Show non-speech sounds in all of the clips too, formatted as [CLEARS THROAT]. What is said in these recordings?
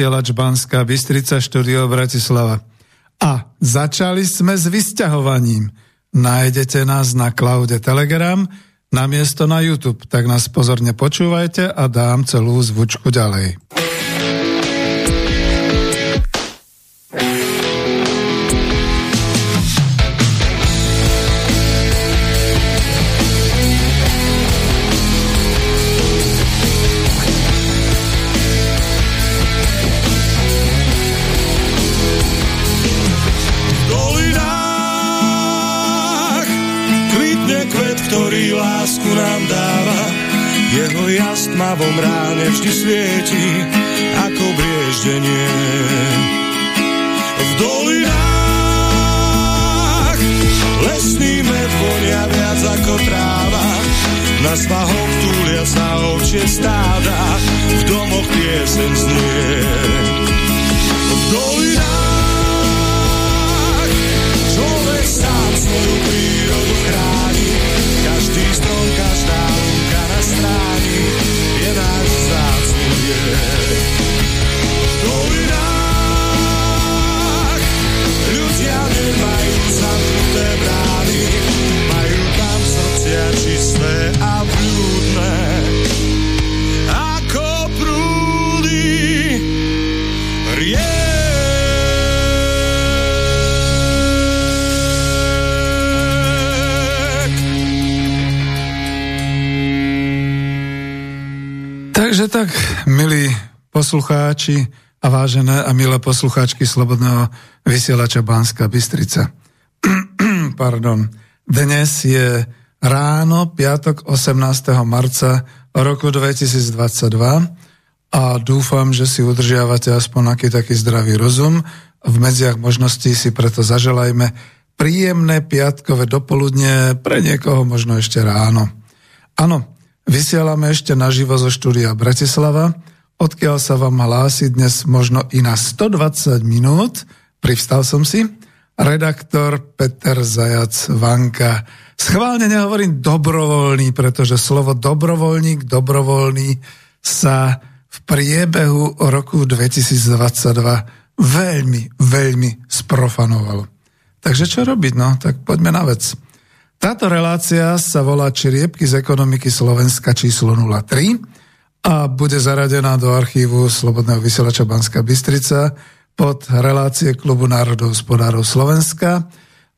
vysielač Banská Bystrica, štúdio Bratislava. A začali sme s vysťahovaním. Nájdete nás na Klaude Telegram, na miesto na YouTube, tak nás pozorne počúvajte a dám celú zvučku ďalej. Poslucháči a vážené a milé poslucháčky Slobodného vysielača Banska Bystrica. [CLEARS THROAT] Pardon. Dnes je ráno, piatok 18. marca roku 2022 a dúfam, že si udržiavate aspoň aký taký zdravý rozum. V medziach možností si preto zaželajme príjemné piatkové dopoludne, pre niekoho možno ešte ráno. Áno, Vysielame ešte naživo zo štúdia Bratislava, odkiaľ sa vám hlási dnes možno i na 120 minút, privstal som si, redaktor Peter Zajac Vanka. Schválne nehovorím dobrovoľný, pretože slovo dobrovoľník, dobrovoľný sa v priebehu roku 2022 veľmi, veľmi sprofanovalo. Takže čo robiť? No, tak poďme na vec. Táto relácia sa volá Čriepky z ekonomiky Slovenska číslo 03 a bude zaradená do archívu Slobodného vysielača Banska Bystrica pod relácie Klubu národohospodárov Slovenska.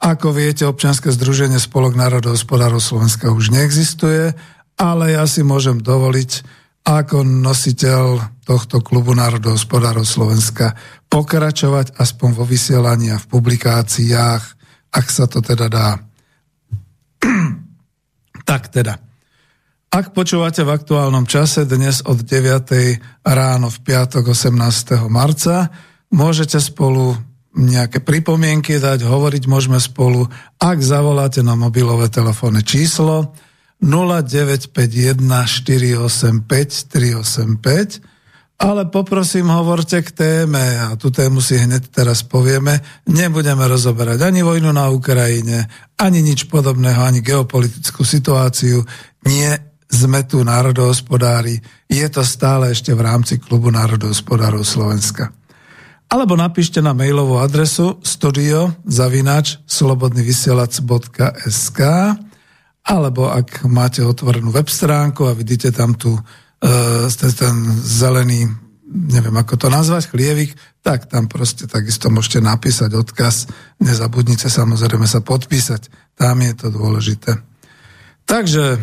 Ako viete, občianske združenie Spolok národohospodárov Slovenska už neexistuje, ale ja si môžem dovoliť ako nositeľ tohto klubu národohospodárov Slovenska pokračovať aspoň vo vysielaní a v publikáciách, ak sa to teda dá. [CLEARS THROAT] tak teda. Ak počúvate v aktuálnom čase dnes od 9. ráno v piatok 18. marca, môžete spolu nejaké pripomienky dať, hovoriť môžeme spolu, ak zavoláte na mobilové telefónne číslo 0951 485 385 ale poprosím, hovorte k téme a tú tému si hneď teraz povieme. Nebudeme rozoberať ani vojnu na Ukrajine, ani nič podobného, ani geopolitickú situáciu. Nie, sme tu národohospodári, je to stále ešte v rámci klubu národohospodárov Slovenska. Alebo napíšte na mailovú adresu studio zavinač slobodnyvysielac.sk alebo ak máte otvorenú web stránku a vidíte tam tu uh, ten zelený, neviem ako to nazvať, chlievik, tak tam proste takisto môžete napísať odkaz. Nezabudnite samozrejme sa podpísať. Tam je to dôležité. Takže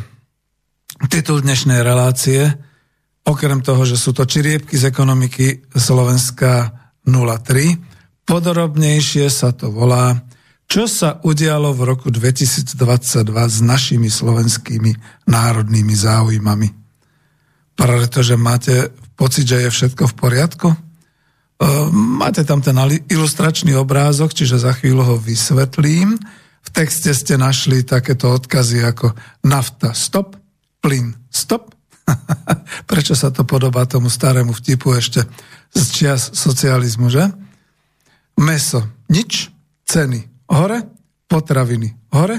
titul dnešnej relácie, okrem toho, že sú to čiriebky z ekonomiky Slovenska 03, podrobnejšie sa to volá čo sa udialo v roku 2022 s našimi slovenskými národnými záujmami. Pretože máte pocit, že je všetko v poriadku? Máte tam ten ilustračný obrázok, čiže za chvíľu ho vysvetlím. V texte ste našli takéto odkazy ako nafta stop, plyn. Stop. [LAUGHS] Prečo sa to podobá tomu starému vtipu ešte z čias socializmu, že? Meso. Nič, ceny. Hore, potraviny. Hore,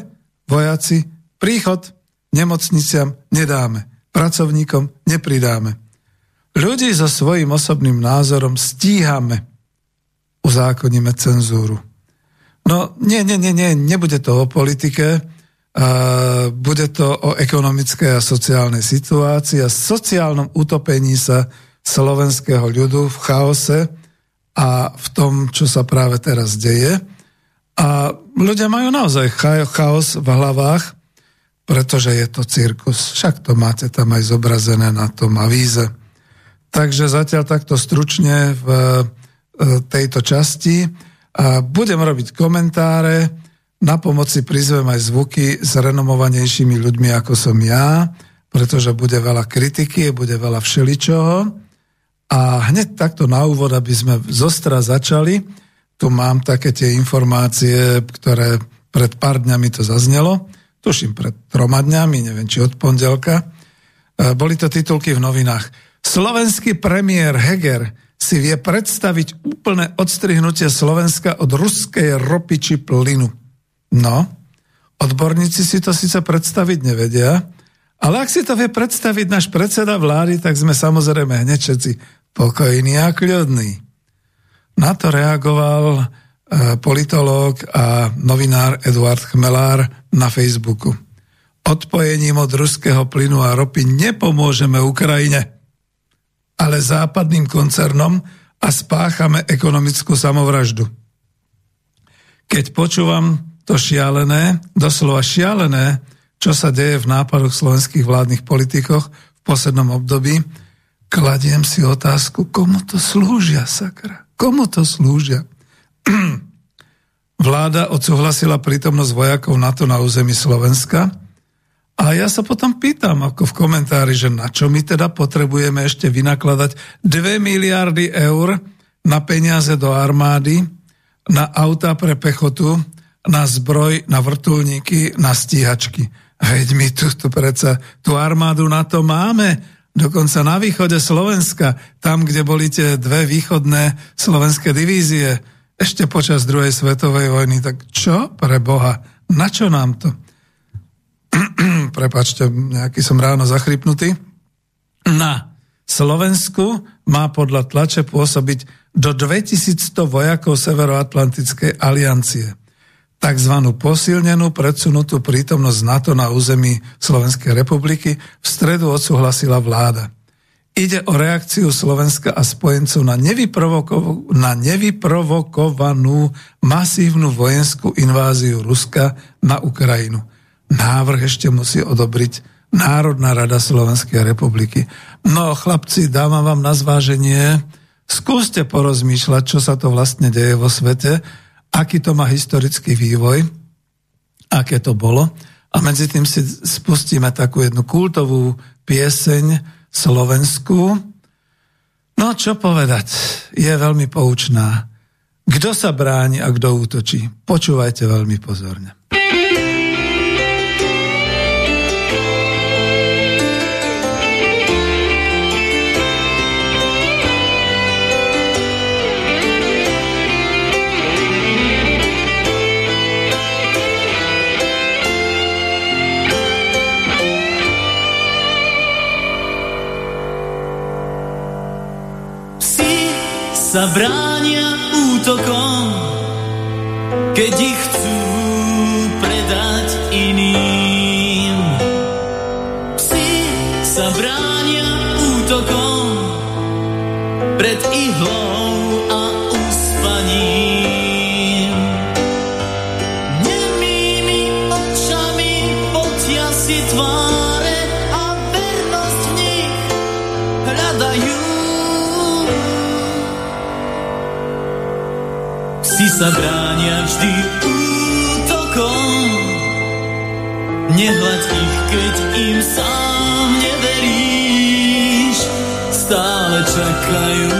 vojaci, príchod. Nemocniciam nedáme, pracovníkom nepridáme. Ľudí so svojím osobným názorom stíhame, uzákoníme cenzúru. No nie, nie, nie, nie, nebude to o politike, bude to o ekonomickej a sociálnej situácii a sociálnom utopení sa slovenského ľudu v chaose a v tom, čo sa práve teraz deje. A ľudia majú naozaj chaos v hlavách, pretože je to cirkus. Však to máte tam aj zobrazené na tom avíze. Takže zatiaľ takto stručne v e, tejto časti. A budem robiť komentáre, na pomoci prizvem aj zvuky s renomovanejšími ľuďmi ako som ja, pretože bude veľa kritiky, bude veľa všeličoho. A hneď takto na úvod, aby sme zostra začali, tu mám také tie informácie, ktoré pred pár dňami to zaznelo, tuším pred troma dňami, neviem či od pondelka. E, boli to titulky v novinách. Slovenský premiér Heger si vie predstaviť úplné odstrihnutie Slovenska od ruskej ropy či plynu. No, odborníci si to síce predstaviť nevedia, ale ak si to vie predstaviť náš predseda vlády, tak sme samozrejme hneď všetci pokojní a kľudní. Na to reagoval e, politológ a novinár Eduard Chmelár na Facebooku. Odpojením od ruského plynu a ropy nepomôžeme Ukrajine ale západným koncernom a spáchame ekonomickú samovraždu. Keď počúvam to šialené, doslova šialené, čo sa deje v nápadoch slovenských vládnych politikoch v poslednom období, kladiem si otázku, komu to slúžia, sakra? Komu to slúžia? [CLEARS THROAT] Vláda odsúhlasila prítomnosť vojakov NATO na území Slovenska, a ja sa potom pýtam, ako v komentári, že na čo my teda potrebujeme ešte vynakladať 2 miliardy eur na peniaze do armády, na auta pre pechotu, na zbroj, na vrtulníky, na stíhačky. Veď my tu, tu predsa tú armádu na to máme, dokonca na východe Slovenska, tam, kde boli tie dve východné slovenské divízie, ešte počas druhej svetovej vojny. Tak čo pre Boha? Na čo nám to? [CLEARS THROAT] prepačte, nejaký som ráno zachrypnutý, na Slovensku má podľa tlače pôsobiť do 2100 vojakov Severoatlantickej aliancie. Takzvanú posilnenú predsunutú prítomnosť NATO na území Slovenskej republiky v stredu odsúhlasila vláda. Ide o reakciu Slovenska a spojencov na, nevyprovoko- na nevyprovokovanú masívnu vojenskú inváziu Ruska na Ukrajinu návrh ešte musí odobriť Národná rada Slovenskej republiky. No chlapci, dávam vám na zváženie, skúste porozmýšľať, čo sa to vlastne deje vo svete, aký to má historický vývoj, aké to bolo. A medzi tým si spustíme takú jednu kultovú pieseň Slovensku. No čo povedať, je veľmi poučná. Kto sa bráni a kto útočí? Počúvajte veľmi pozorne. Sa bránia útokom, keď ich chcú Si sa bránia vždy útokom, nehľaď ich, keď im sám neveríš. Stále čakajú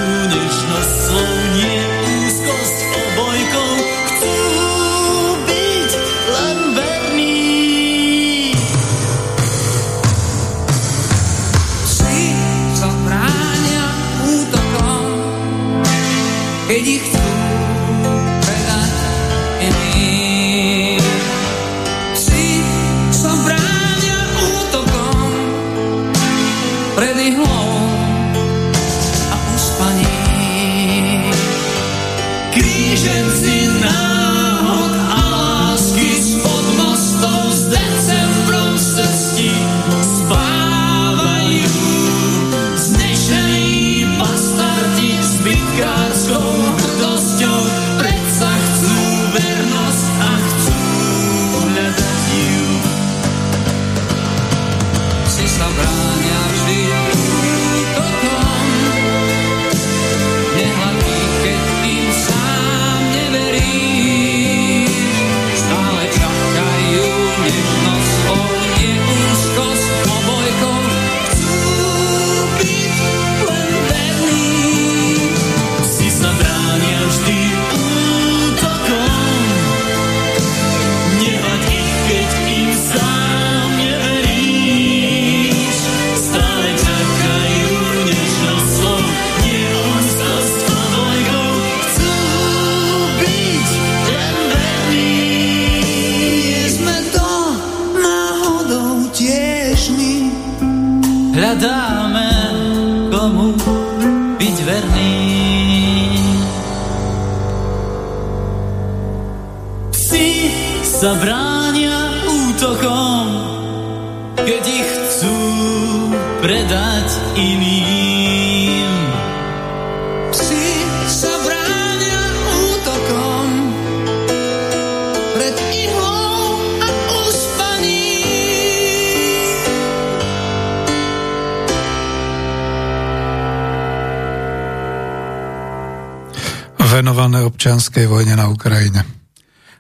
občianskej vojne na Ukrajine.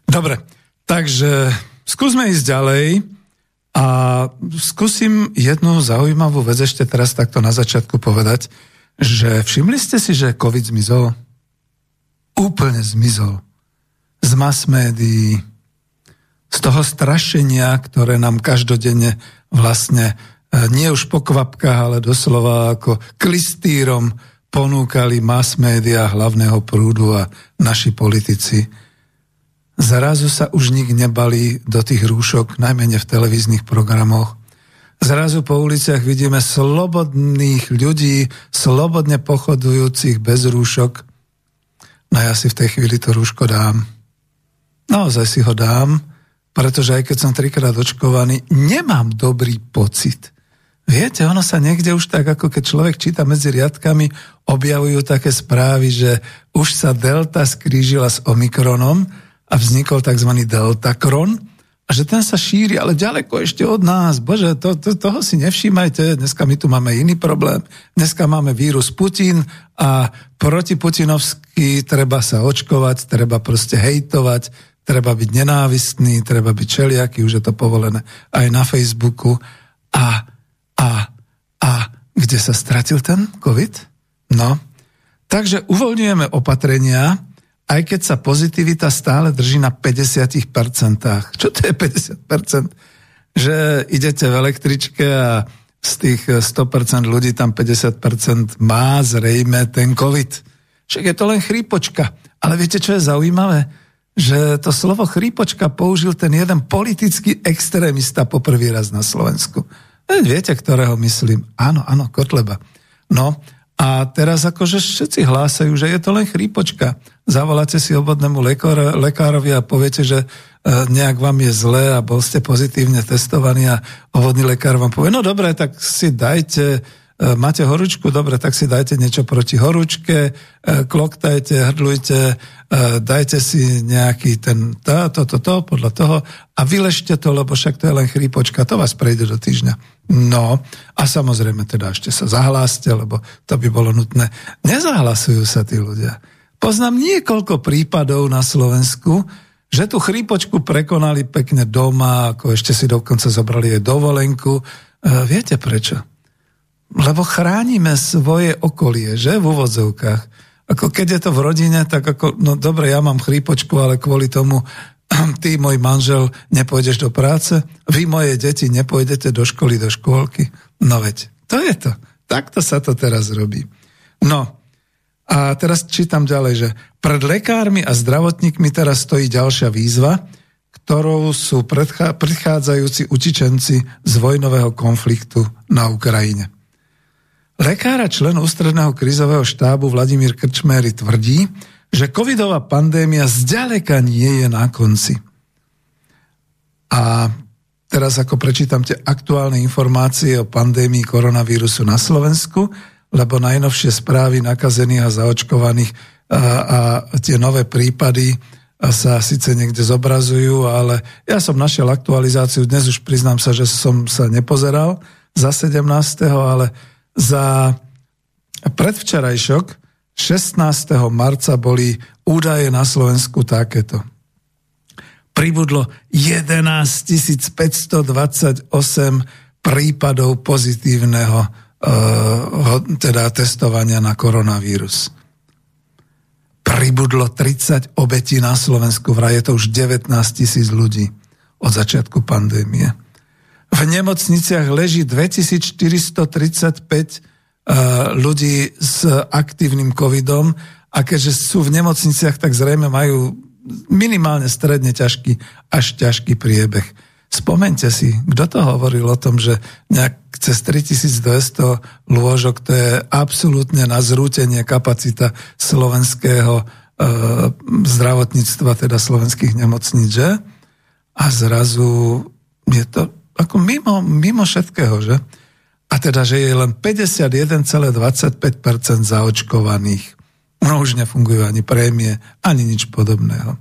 Dobre, takže skúsme ísť ďalej a skúsim jednu zaujímavú vec ešte teraz takto na začiatku povedať, že všimli ste si, že COVID zmizol? Úplne zmizol. Z mass médií, z toho strašenia, ktoré nám každodenne vlastne e, nie už po kvapkách, ale doslova ako klistýrom ponúkali mass média hlavného prúdu a naši politici. Zrazu sa už nik nebali do tých rúšok, najmenej v televíznych programoch. Zrazu po uliciach vidíme slobodných ľudí, slobodne pochodujúcich bez rúšok. No ja si v tej chvíli to rúško dám. Naozaj si ho dám, pretože aj keď som trikrát očkovaný, nemám dobrý pocit. Viete, ono sa niekde už tak, ako keď človek číta medzi riadkami, objavujú také správy, že už sa delta skrížila s omikronom a vznikol tzv. deltakron a že ten sa šíri, ale ďaleko ešte od nás. Bože, to, to, toho si nevšímajte, dneska my tu máme iný problém. Dneska máme vírus Putin a proti Putinovsky treba sa očkovať, treba proste hejtovať, treba byť nenávistný, treba byť čeliaký, už je to povolené aj na Facebooku. A, a, a kde sa stratil ten COVID? No, takže uvoľňujeme opatrenia, aj keď sa pozitivita stále drží na 50%. Čo to je 50%? Že idete v električke a z tých 100% ľudí tam 50% má zrejme ten COVID. Však je to len chrípočka. Ale viete, čo je zaujímavé? Že to slovo chrípočka použil ten jeden politický extrémista poprvý raz na Slovensku. Viete, ktorého myslím? Áno, áno, Kotleba. No A teraz akože všetci hlásajú, že je to len chrípočka. Zavoláte si obvodnému lekár, lekárovi a poviete, že e, nejak vám je zle a bol ste pozitívne testovaní a obvodný lekár vám povie, no dobre, tak si dajte E, máte horúčku, dobre, tak si dajte niečo proti horúčke, e, kloktajte, hrdlujte, e, dajte si nejaký ten to, to, to, to, podľa toho a vyležte to, lebo však to je len chrípočka, to vás prejde do týždňa. No a samozrejme teda ešte sa zahláste, lebo to by bolo nutné. Nezahlasujú sa tí ľudia. Poznám niekoľko prípadov na Slovensku, že tú chrípočku prekonali pekne doma, ako ešte si dokonca zobrali jej dovolenku. Viete prečo? lebo chránime svoje okolie, že v úvodzovkách. Ako keď je to v rodine, tak ako, no dobre, ja mám chrípočku, ale kvôli tomu [CLEARS THROAT] ty, môj manžel, nepôjdeš do práce, vy, moje deti, nepôjdete do školy, do škôlky. No veď, to je to. Takto sa to teraz robí. No, a teraz čítam ďalej, že pred lekármi a zdravotníkmi teraz stojí ďalšia výzva, ktorou sú prichádzajúci učičenci z vojnového konfliktu na Ukrajine. Lekár a člen ústredného krizového štábu Vladimír Krčméry tvrdí, že covidová pandémia zďaleka nie je na konci. A teraz ako prečítam tie aktuálne informácie o pandémii koronavírusu na Slovensku, lebo najnovšie správy nakazených a zaočkovaných a, a tie nové prípady sa síce niekde zobrazujú, ale ja som našiel aktualizáciu, dnes už priznám sa, že som sa nepozeral za 17. ale za predvčerajšok 16. marca boli údaje na Slovensku takéto. Pribudlo 11 528 prípadov pozitívneho uh, teda testovania na koronavírus. Pribudlo 30 obetí na Slovensku, vraj je to už 19 tisíc ľudí od začiatku pandémie. V nemocniciach leží 2435 eh, ľudí s aktívnym covidom a keďže sú v nemocniciach, tak zrejme majú minimálne stredne ťažký až ťažký priebeh. Spomente si, kto to hovoril o tom, že nejak cez 3200 lôžok to je absolútne na zrútenie kapacita slovenského e, zdravotníctva, teda slovenských nemocníc, že? A zrazu je to ako mimo, mimo všetkého, že? A teda, že je len 51,25% zaočkovaných. No už nefungujú ani prémie, ani nič podobného.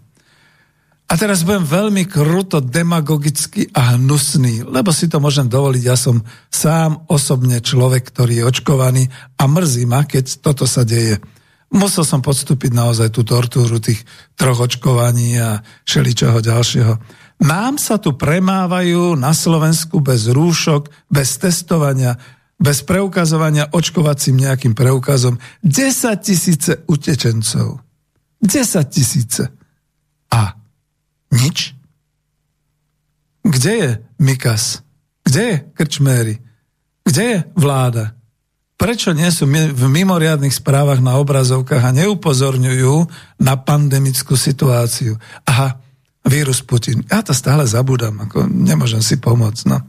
A teraz budem veľmi kruto demagogicky a hnusný, lebo si to môžem dovoliť. Ja som sám osobne človek, ktorý je očkovaný a mrzí ma, keď toto sa deje. Musel som podstúpiť naozaj tú tortúru tých troch očkovaní a všeličoho ďalšieho. Nám sa tu premávajú na Slovensku bez rúšok, bez testovania, bez preukazovania očkovacím nejakým preukazom 10 tisíce utečencov. 10 tisíce. A nič? Kde je Mikas? Kde je Krčméry? Kde je vláda? Prečo nie sú v mimoriadných správach na obrazovkách a neupozorňujú na pandemickú situáciu? Aha, vírus Putin. Ja to stále zabudám, ako nemôžem si pomôcť. No.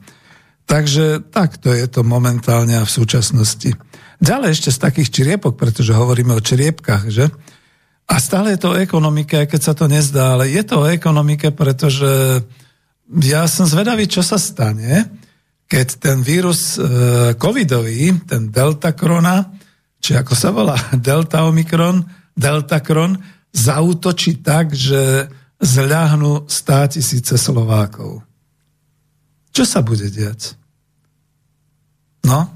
Takže takto je to momentálne a v súčasnosti. Ďalej ešte z takých čriepok, pretože hovoríme o čriepkách, že? A stále je to o ekonomike, aj keď sa to nezdá, ale je to o ekonomike, pretože ja som zvedavý, čo sa stane, keď ten vírus e, covidový, ten delta korona, či ako sa volá, [LAUGHS] delta omikron, delta kron, zautočí tak, že zľahnú stá tisíce Slovákov. Čo sa bude diať? No,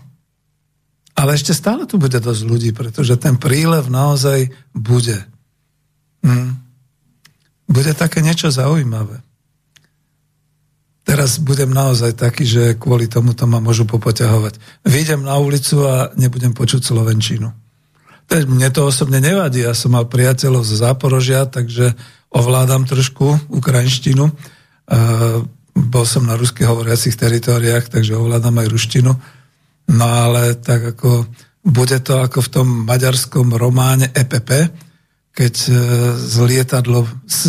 ale ešte stále tu bude dosť ľudí, pretože ten prílev naozaj bude. Hm. Bude také niečo zaujímavé. Teraz budem naozaj taký, že kvôli tomu to ma môžu popoťahovať. Vyjdem na ulicu a nebudem počuť Slovenčinu. Mne to osobne nevadí, ja som mal priateľov zo Záporožia, takže ovládam trošku ukrajinštinu. Bol som na rusky hovoriacich teritoriách, takže ovládam aj ruštinu. No ale tak ako bude to ako v tom maďarskom románe EPP, keď e, z lietadlo s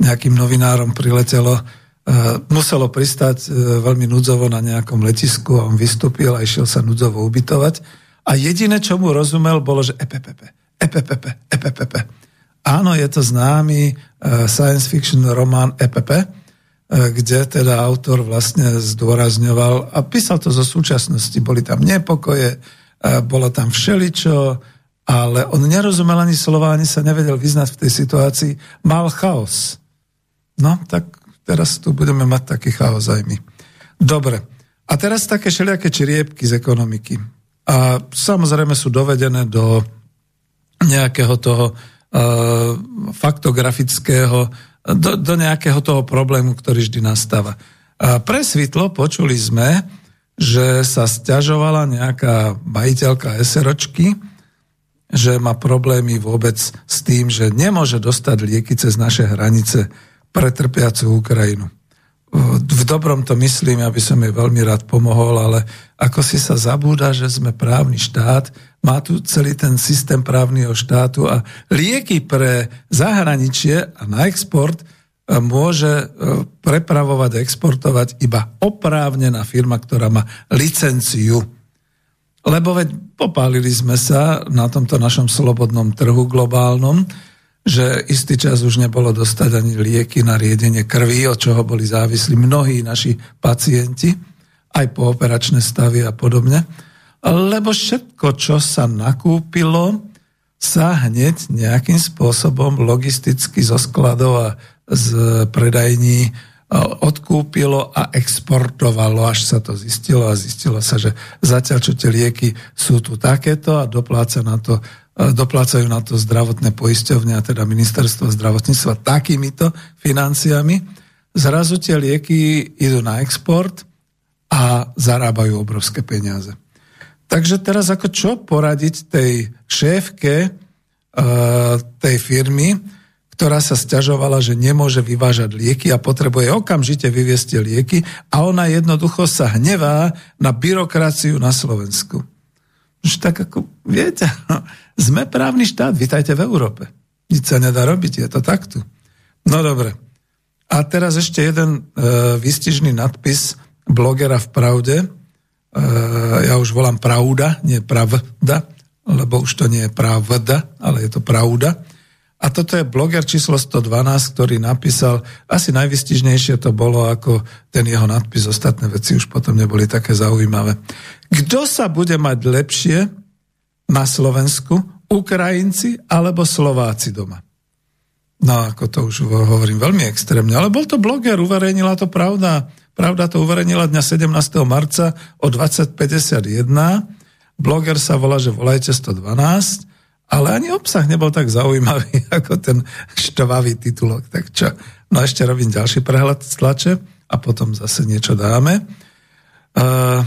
nejakým novinárom priletelo, e, muselo pristať e, veľmi núdzovo na nejakom letisku a on vystúpil a išiel sa núdzovo ubytovať. A jediné, čo mu rozumel, bolo, že EPPP, EPPP, EPPP. Áno, je to známy uh, science fiction román EPP, uh, kde teda autor vlastne zdôrazňoval a písal to zo súčasnosti. Boli tam nepokoje, uh, bolo tam všeličo, ale on nerozumel ani slova, ani sa nevedel vyznať v tej situácii. Mal chaos. No, tak teraz tu budeme mať taký chaos aj my. Dobre. A teraz také všelijaké čriepky z ekonomiky. A samozrejme sú dovedené do nejakého toho faktografického, do, do nejakého toho problému, ktorý vždy nastáva. A pre svitlo počuli sme, že sa stiažovala nejaká majiteľka SROčky, že má problémy vôbec s tým, že nemôže dostať lieky cez naše hranice pre trpiacu Ukrajinu v dobrom to myslím, aby som jej veľmi rád pomohol, ale ako si sa zabúda, že sme právny štát, má tu celý ten systém právneho štátu a lieky pre zahraničie a na export e, môže e, prepravovať a exportovať iba oprávnená firma, ktorá má licenciu. Lebo veď popálili sme sa na tomto našom slobodnom trhu globálnom, že istý čas už nebolo dostať ani lieky na riedenie krvi, od čoho boli závislí mnohí naši pacienti, aj po operačné stavy a podobne. Lebo všetko, čo sa nakúpilo, sa hneď nejakým spôsobom logisticky zo skladov a z predajní odkúpilo a exportovalo, až sa to zistilo a zistilo sa, že zatiaľ, čo tie lieky sú tu takéto a dopláca na to doplácajú na to zdravotné poisťovne a teda ministerstvo zdravotníctva takýmito financiami. Zrazu tie lieky idú na export a zarábajú obrovské peniaze. Takže teraz ako čo poradiť tej šéfke uh, tej firmy, ktorá sa stiažovala, že nemôže vyvážať lieky a potrebuje okamžite vyviesť lieky a ona jednoducho sa hnevá na byrokraciu na Slovensku. Už tak ako, viete, sme právny štát, vítajte v Európe. Nič sa nedá robiť, je to takto. No dobre. A teraz ešte jeden e, výstižný nadpis blogera v Pravde. E, ja už volám Pravda, nie Pravda, lebo už to nie je Pravda, ale je to Pravda. A toto je bloger číslo 112, ktorý napísal, asi najvystižnejšie to bolo ako ten jeho nadpis, ostatné veci už potom neboli také zaujímavé. Kto sa bude mať lepšie na Slovensku, Ukrajinci alebo Slováci doma? No, ako to už hovorím veľmi extrémne, ale bol to bloger, uverejnila to pravda. Pravda to uverejnila dňa 17. marca o 2051. Bloger sa volá, že volajte 112 ale ani obsah nebol tak zaujímavý [LAUGHS] ako ten štovavý titulok. Tak čo? No ešte robím ďalší prehľad tlače a potom zase niečo dáme. Uh,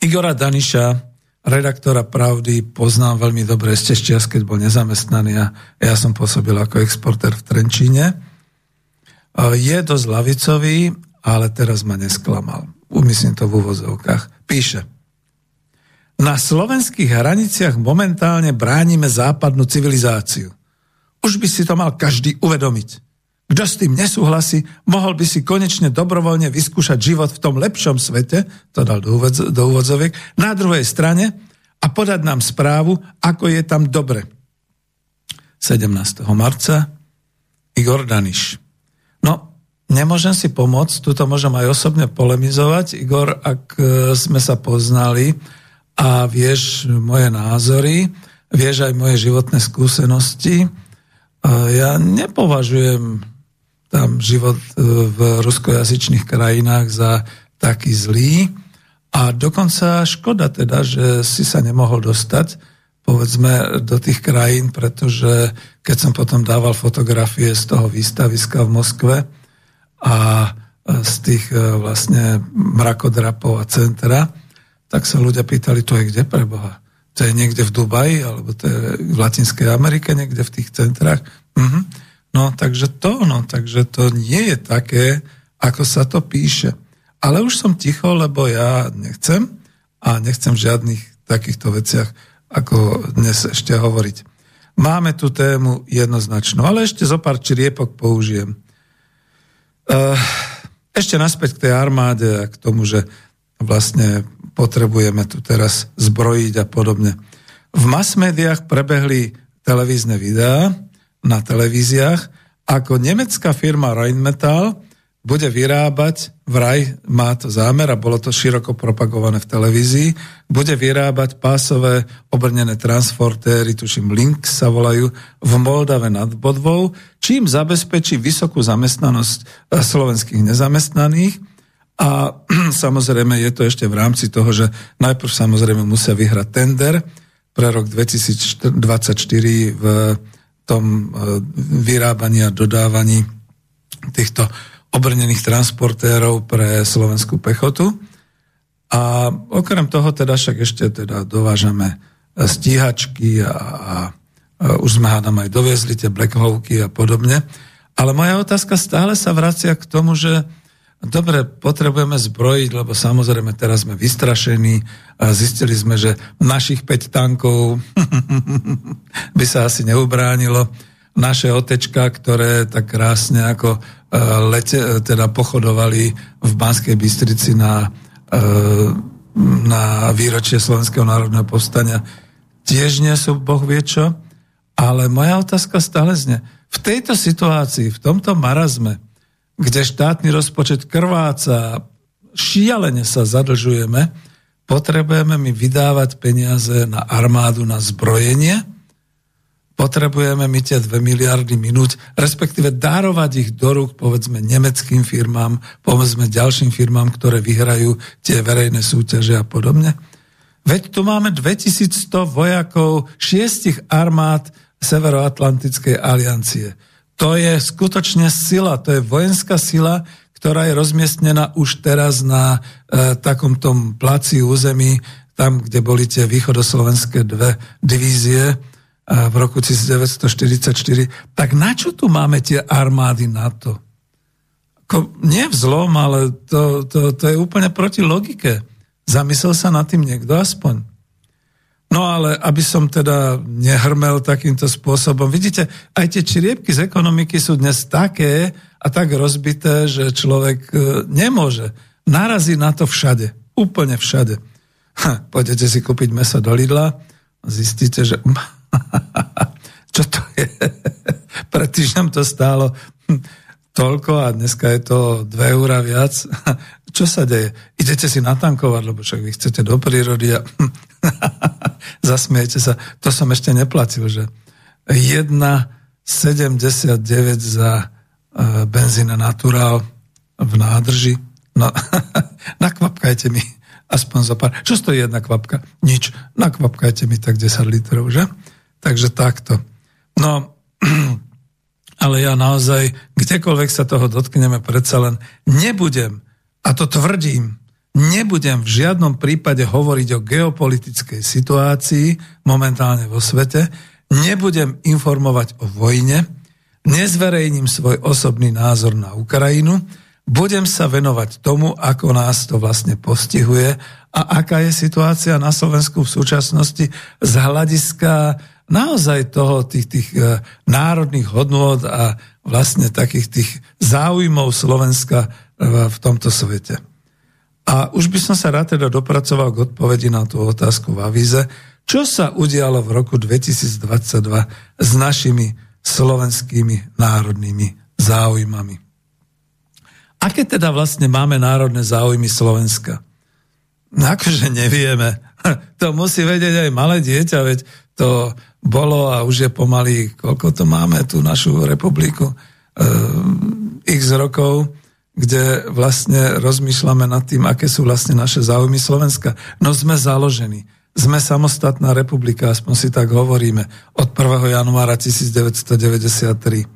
Igora Daniša, redaktora Pravdy, poznám veľmi dobre ešte z čas, keď bol nezamestnaný a ja som pôsobil ako exporter v Trenčíne. Je dosť lavicový, ale teraz ma nesklamal. Umyslím to v úvozovkách. Píše – na slovenských hraniciach momentálne bránime západnú civilizáciu. Už by si to mal každý uvedomiť. Kto s tým nesúhlasí, mohol by si konečne dobrovoľne vyskúšať život v tom lepšom svete, to dal do, úvodz, do úvodzoviek, na druhej strane a podať nám správu, ako je tam dobre. 17. marca Igor Daniš. No, nemôžem si pomôcť, tuto môžem aj osobne polemizovať. Igor, ak e, sme sa poznali, a vieš moje názory, vieš aj moje životné skúsenosti. Ja nepovažujem tam život e, v ruskojazyčných krajinách za taký zlý a dokonca škoda teda, že si sa nemohol dostať povedzme do tých krajín, pretože keď som potom dával fotografie z toho výstaviska v Moskve a z tých e, vlastne mrakodrapov a centra, tak sa ľudia pýtali, to je kde pre Boha? To je niekde v Dubaji, alebo to je v Latinskej Amerike, niekde v tých centrách? Mhm. No, takže to, no, takže to nie je také, ako sa to píše. Ale už som ticho, lebo ja nechcem a nechcem v žiadnych takýchto veciach, ako dnes ešte hovoriť. Máme tu tému jednoznačnú, ale ešte zo pár čriepok použijem. Ešte naspäť k tej armáde a k tomu, že vlastne potrebujeme tu teraz zbrojiť a podobne. V mass médiách prebehli televízne videá na televíziách, ako nemecká firma Rheinmetall bude vyrábať, vraj má to zámer a bolo to široko propagované v televízii, bude vyrábať pásové obrnené transportéry, tuším Link sa volajú, v Moldave nad Bodvou, čím zabezpečí vysokú zamestnanosť eh, slovenských nezamestnaných. A [CLEARS THROAT] samozrejme je to ešte v rámci toho, že najprv samozrejme musia vyhrať tender pre rok 2024 v tom eh, vyrábaní a dodávaní týchto obrnených transportérov pre slovenskú pechotu. A okrem toho teda však ešte teda dovážame stíhačky a, a, a už sme hádam aj doviezli tie Black Hawky a podobne. Ale moja otázka stále sa vracia k tomu, že dobre, potrebujeme zbrojiť, lebo samozrejme teraz sme vystrašení a zistili sme, že našich 5 tankov [LAUGHS] by sa asi neubránilo. Naše otečka, ktoré tak krásne ako lete, teda pochodovali v Banskej Bystrici na, e, na výročie Slovenského národného povstania. Tiež nie sú Boh vie čo, ale moja otázka stále zne. V tejto situácii, v tomto marazme, kde štátny rozpočet krváca, šialene sa zadlžujeme, potrebujeme mi vydávať peniaze na armádu, na zbrojenie – potrebujeme my tie 2 miliardy minúť, respektíve darovať ich do rúk, povedzme, nemeckým firmám, povedzme ďalším firmám, ktoré vyhrajú tie verejné súťaže a podobne. Veď tu máme 2100 vojakov šiestich armád Severoatlantickej aliancie. To je skutočne sila, to je vojenská sila, ktorá je rozmiestnená už teraz na e, takom tom placi území, tam, kde boli tie východoslovenské dve divízie, v roku 1944, tak na čo tu máme tie armády NATO? Ko, nie v zlom, ale to, to, to je úplne proti logike. Zamyslel sa nad tým niekto aspoň? No ale aby som teda nehrmel takýmto spôsobom. Vidíte, aj tie čriepky z ekonomiky sú dnes také a tak rozbité, že človek e, nemôže. Narazí na to všade. Úplne všade. Ha, pôjdete si kúpiť meso do Lidla zistíte, že [LAUGHS] Čo to je? [LAUGHS] Pred týždňom to stálo toľko a dneska je to 2 eurá viac. [LAUGHS] Čo sa deje? Idete si natankovať, lebo však vy chcete do prírody a [LAUGHS] zasmiejete sa. To som ešte neplatil, že 1,79 za uh, benzína naturál v nádrži. No, [LAUGHS] nakvapkajte mi aspoň za pár. Čo stojí jedna kvapka? Nič. Nakvapkajte mi tak 10 litrov, že? Takže takto. No, [CLEARS THROAT] ale ja naozaj, kdekoľvek sa toho dotkneme, predsa len nebudem, a to tvrdím, nebudem v žiadnom prípade hovoriť o geopolitickej situácii momentálne vo svete, nebudem informovať o vojne, nezverejním svoj osobný názor na Ukrajinu, budem sa venovať tomu, ako nás to vlastne postihuje a aká je situácia na Slovensku v súčasnosti z hľadiska naozaj toho, tých, tých e, národných hodnôt a vlastne takých tých záujmov Slovenska e, v tomto svete. A už by som sa rád teda dopracoval k odpovedi na tú otázku v avíze, čo sa udialo v roku 2022 s našimi slovenskými národnými záujmami. Aké teda vlastne máme národné záujmy Slovenska? No akože nevieme. [LAUGHS] To musí vedieť aj malé dieťa, veď to bolo a už je pomaly, koľko to máme, tú našu republiku, eh, x rokov, kde vlastne rozmýšľame nad tým, aké sú vlastne naše záujmy Slovenska. No sme založení. Sme samostatná republika, aspoň si tak hovoríme, od 1. januára 1993.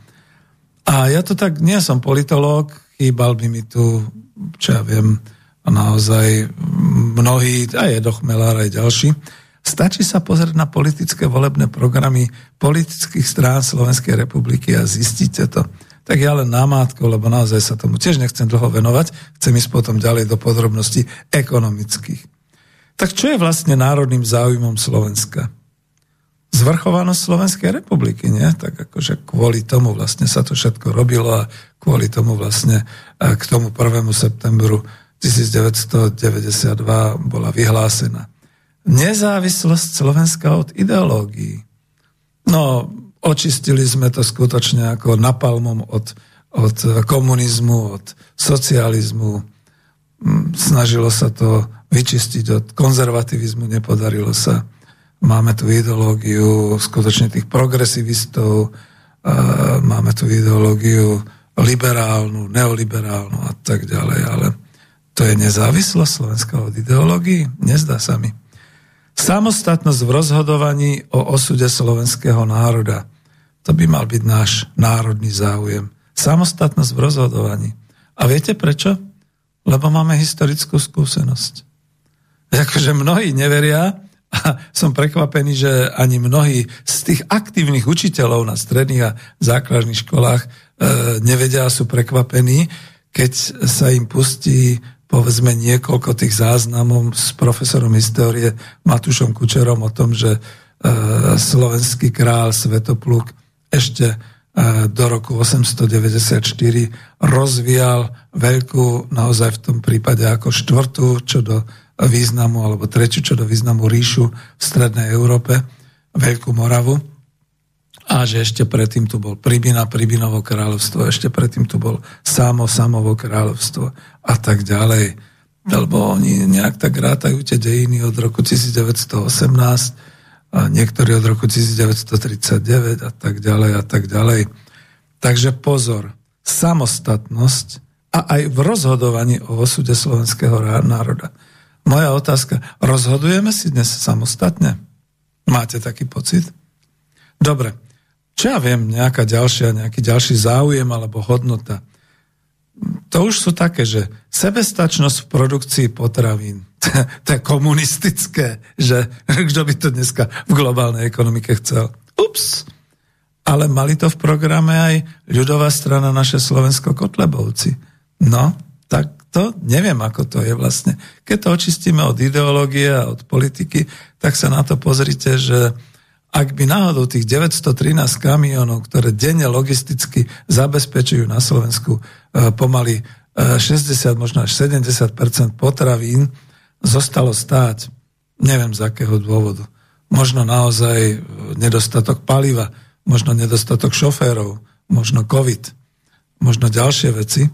A ja to tak, nie som politológ, chýbal by mi tu, čo ja viem, naozaj mnohí, aj Edo Chmelár, aj ďalší, Stačí sa pozrieť na politické volebné programy politických strán Slovenskej republiky a zistíte to. Tak ja len námátko, lebo naozaj sa tomu tiež nechcem dlho venovať, chcem ísť potom ďalej do podrobností ekonomických. Tak čo je vlastne národným záujmom Slovenska? Zvrchovanosť Slovenskej republiky, nie? Tak akože kvôli tomu vlastne sa to všetko robilo a kvôli tomu vlastne k tomu 1. septembru 1992 bola vyhlásená. Nezávislosť Slovenska od ideológií. No, očistili sme to skutočne ako napalmom od, od komunizmu, od socializmu. Mm, snažilo sa to vyčistiť od konzervativizmu, nepodarilo sa. Máme tu ideológiu skutočne tých progresivistov, máme tu ideológiu liberálnu, neoliberálnu a tak ďalej, ale to je nezávislosť Slovenska od ideológií? Nezdá sa mi. Samostatnosť v rozhodovaní o osude slovenského národa. To by mal byť náš národný záujem. Samostatnosť v rozhodovaní. A viete prečo? Lebo máme historickú skúsenosť. Akože mnohí neveria a som prekvapený, že ani mnohí z tých aktívnych učiteľov na stredných a základných školách e, nevedia a sú prekvapení, keď sa im pustí povedzme niekoľko tých záznamov s profesorom histórie Matušom Kučerom o tom, že e, slovenský král Svetopluk ešte e, do roku 894 rozvíjal veľkú, naozaj v tom prípade ako štvrtú, čo do významu, alebo tretiu, čo do významu ríšu v Strednej Európe, Veľkú Moravu. A že ešte predtým tu bol Pribina, Pribinovo kráľovstvo, ešte predtým tu bol Samo, Samovo kráľovstvo a tak ďalej. Lebo oni nejak tak rátajú tie dejiny od roku 1918 a niektorí od roku 1939 a tak ďalej a tak ďalej. Takže pozor, samostatnosť a aj v rozhodovaní o osude slovenského národa. Moja otázka, rozhodujeme si dnes samostatne? Máte taký pocit? Dobre, čo ja viem, nejaká ďalšia, nejaký ďalší záujem alebo hodnota. To už sú také, že sebestačnosť v produkcii potravín. [LAUGHS] to je komunistické, že [LAUGHS] kto by to dneska v globálnej ekonomike chcel. Ups. Ale mali to v programe aj ľudová strana naše Slovensko Kotlebovci. No, tak to neviem, ako to je vlastne. Keď to očistíme od ideológie a od politiky, tak sa na to pozrite, že ak by náhodou tých 913 kamionov, ktoré denne logisticky zabezpečujú na Slovensku e, pomaly 60, e, možno až 70% potravín, zostalo stáť, neviem z akého dôvodu. Možno naozaj e, nedostatok paliva, možno nedostatok šoférov, možno COVID, možno ďalšie veci,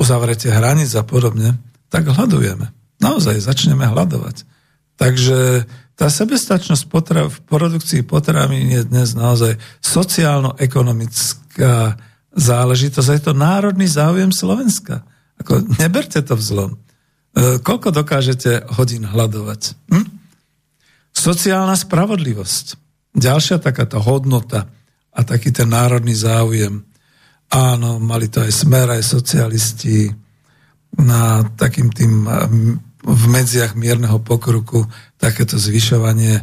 uzavretie hraníc a podobne, tak hľadujeme. Naozaj začneme hľadovať. Takže tá sebestačnosť potrav, v produkcii potravín je dnes naozaj sociálno-ekonomická záležitosť. Je to národný záujem Slovenska. Ako, neberte to vzlom. E, koľko dokážete hodín hľadovať? Hm? Sociálna spravodlivosť. Ďalšia takáto hodnota a taký ten národný záujem. Áno, mali to aj smer, aj socialisti na takým tým v medziach mierneho pokruku takéto zvyšovanie e,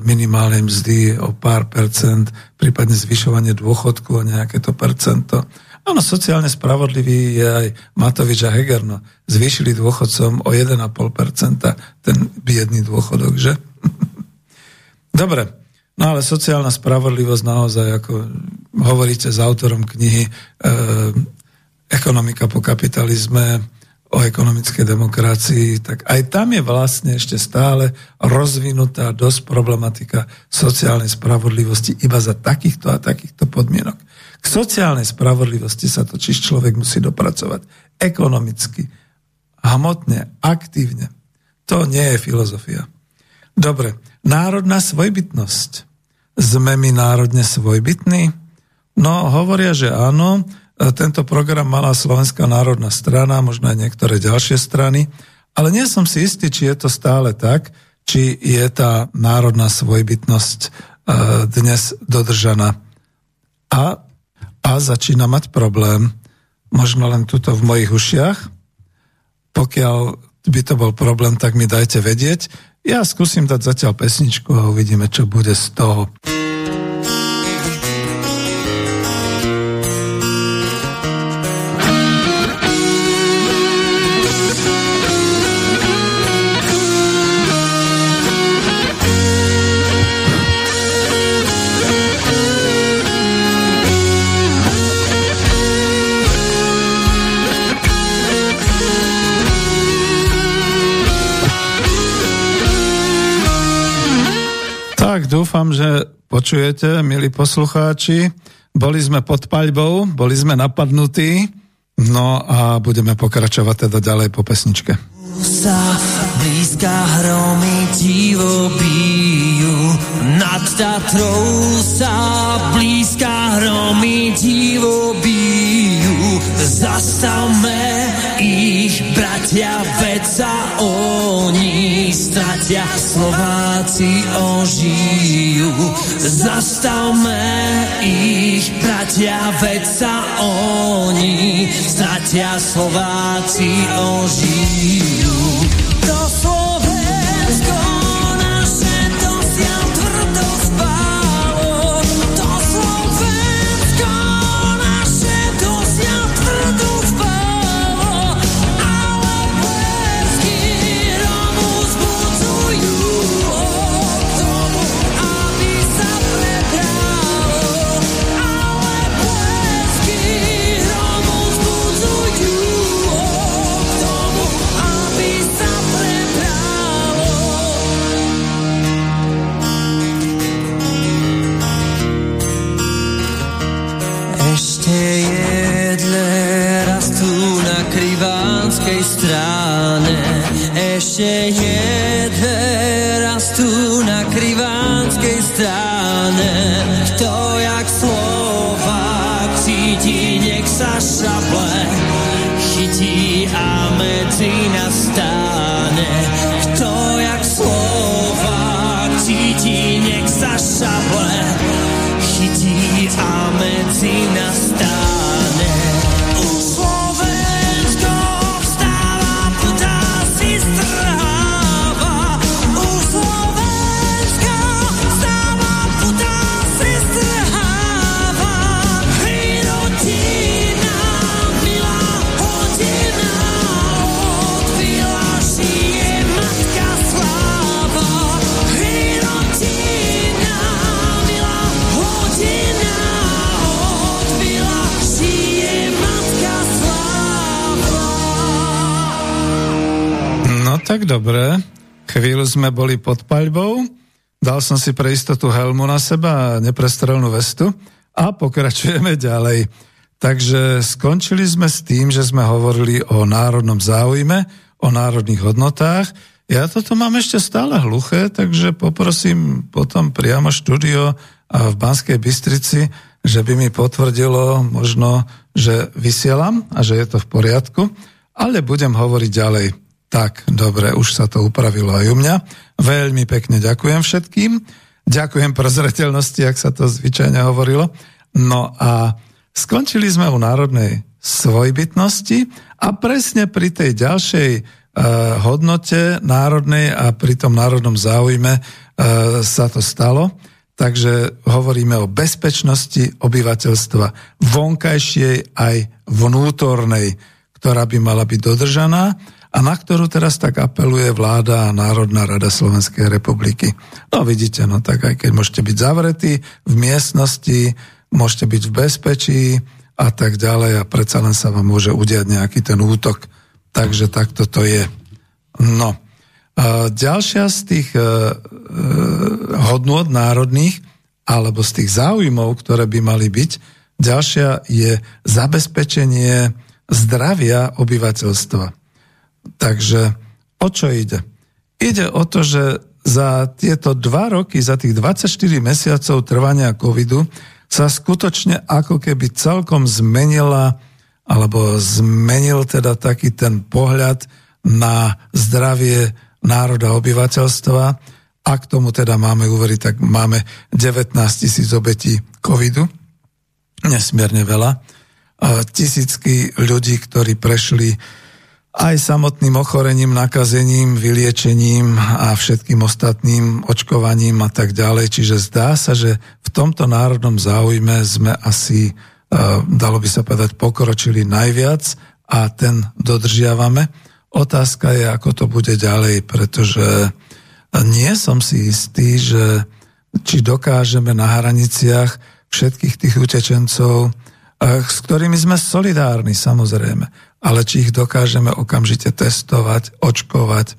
minimálnej mzdy o pár percent, prípadne zvyšovanie dôchodku o nejaké to percento. Áno, sociálne spravodlivý je aj Matovič a Hegerno. Zvýšili dôchodcom o 1,5% ten biedný dôchodok, že? [LAUGHS] Dobre, no ale sociálna spravodlivosť naozaj, ako hovoríte s autorom knihy e, Ekonomika po kapitalizme, o ekonomickej demokracii, tak aj tam je vlastne ešte stále rozvinutá dosť problematika sociálnej spravodlivosti iba za takýchto a takýchto podmienok. K sociálnej spravodlivosti sa totiž človek musí dopracovať ekonomicky, hmotne, aktívne. To nie je filozofia. Dobre, národná svojbytnosť. Sme my národne svojbytní? No, hovoria, že áno, tento program mala Slovenská národná strana, možno aj niektoré ďalšie strany, ale nie som si istý, či je to stále tak, či je tá národná svojbytnosť e, dnes dodržaná. A, a začína mať problém, možno len tuto v mojich ušiach. Pokiaľ by to bol problém, tak mi dajte vedieť. Ja skúsim dať zatiaľ pesničku a uvidíme, čo bude z toho. Dúfam, že počujete, milí poslucháči. Boli sme pod paľbou, boli sme napadnutí, no a budeme pokračovať teda ďalej po pesničke. sa blízka hromy divo bijú. Nad Tatrou sa blízka hromy divo bijú. Zastavme ich, bratia, veď sa oni stratia, Slováci ožijú. Zastavme ich, bratia, veď sa oni stratia, Slováci ožijú. To krivánskej strane. Ešte jedle rastú na krivánskej strane. Tak dobre, chvíľu sme boli pod paľbou, dal som si pre istotu helmu na seba a neprestrelnú vestu a pokračujeme ďalej. Takže skončili sme s tým, že sme hovorili o národnom záujme, o národných hodnotách. Ja toto mám ešte stále hluché, takže poprosím potom priamo štúdio v Banskej Bystrici, že by mi potvrdilo možno, že vysielam a že je to v poriadku, ale budem hovoriť ďalej. Tak, dobre, už sa to upravilo aj u mňa. Veľmi pekne ďakujem všetkým. Ďakujem prozreteľnosti, ak sa to zvyčajne hovorilo. No a skončili sme u národnej svojbytnosti a presne pri tej ďalšej uh, hodnote národnej a pri tom národnom záujme uh, sa to stalo. Takže hovoríme o bezpečnosti obyvateľstva vonkajšej aj vnútornej, ktorá by mala byť dodržaná a na ktorú teraz tak apeluje vláda a Národná rada Slovenskej republiky. No vidíte, no tak aj keď môžete byť zavretí v miestnosti, môžete byť v bezpečí a tak ďalej a predsa len sa vám môže udiať nejaký ten útok. Takže takto to je. No. Ďalšia z tých e, e, hodnôt národných alebo z tých záujmov, ktoré by mali byť, ďalšia je zabezpečenie zdravia obyvateľstva. Takže o čo ide? Ide o to, že za tieto dva roky, za tých 24 mesiacov trvania covidu sa skutočne ako keby celkom zmenila alebo zmenil teda taký ten pohľad na zdravie národa obyvateľstva. A k tomu teda máme uveriť, tak máme 19 tisíc obetí covidu, nesmierne veľa. Tisícky ľudí, ktorí prešli aj samotným ochorením, nakazením, vyliečením a všetkým ostatným očkovaním a tak ďalej. Čiže zdá sa, že v tomto národnom záujme sme asi, e, dalo by sa povedať, pokročili najviac a ten dodržiavame. Otázka je, ako to bude ďalej, pretože nie som si istý, že či dokážeme na hraniciach všetkých tých utečencov, e, s ktorými sme solidárni samozrejme, ale či ich dokážeme okamžite testovať, očkovať,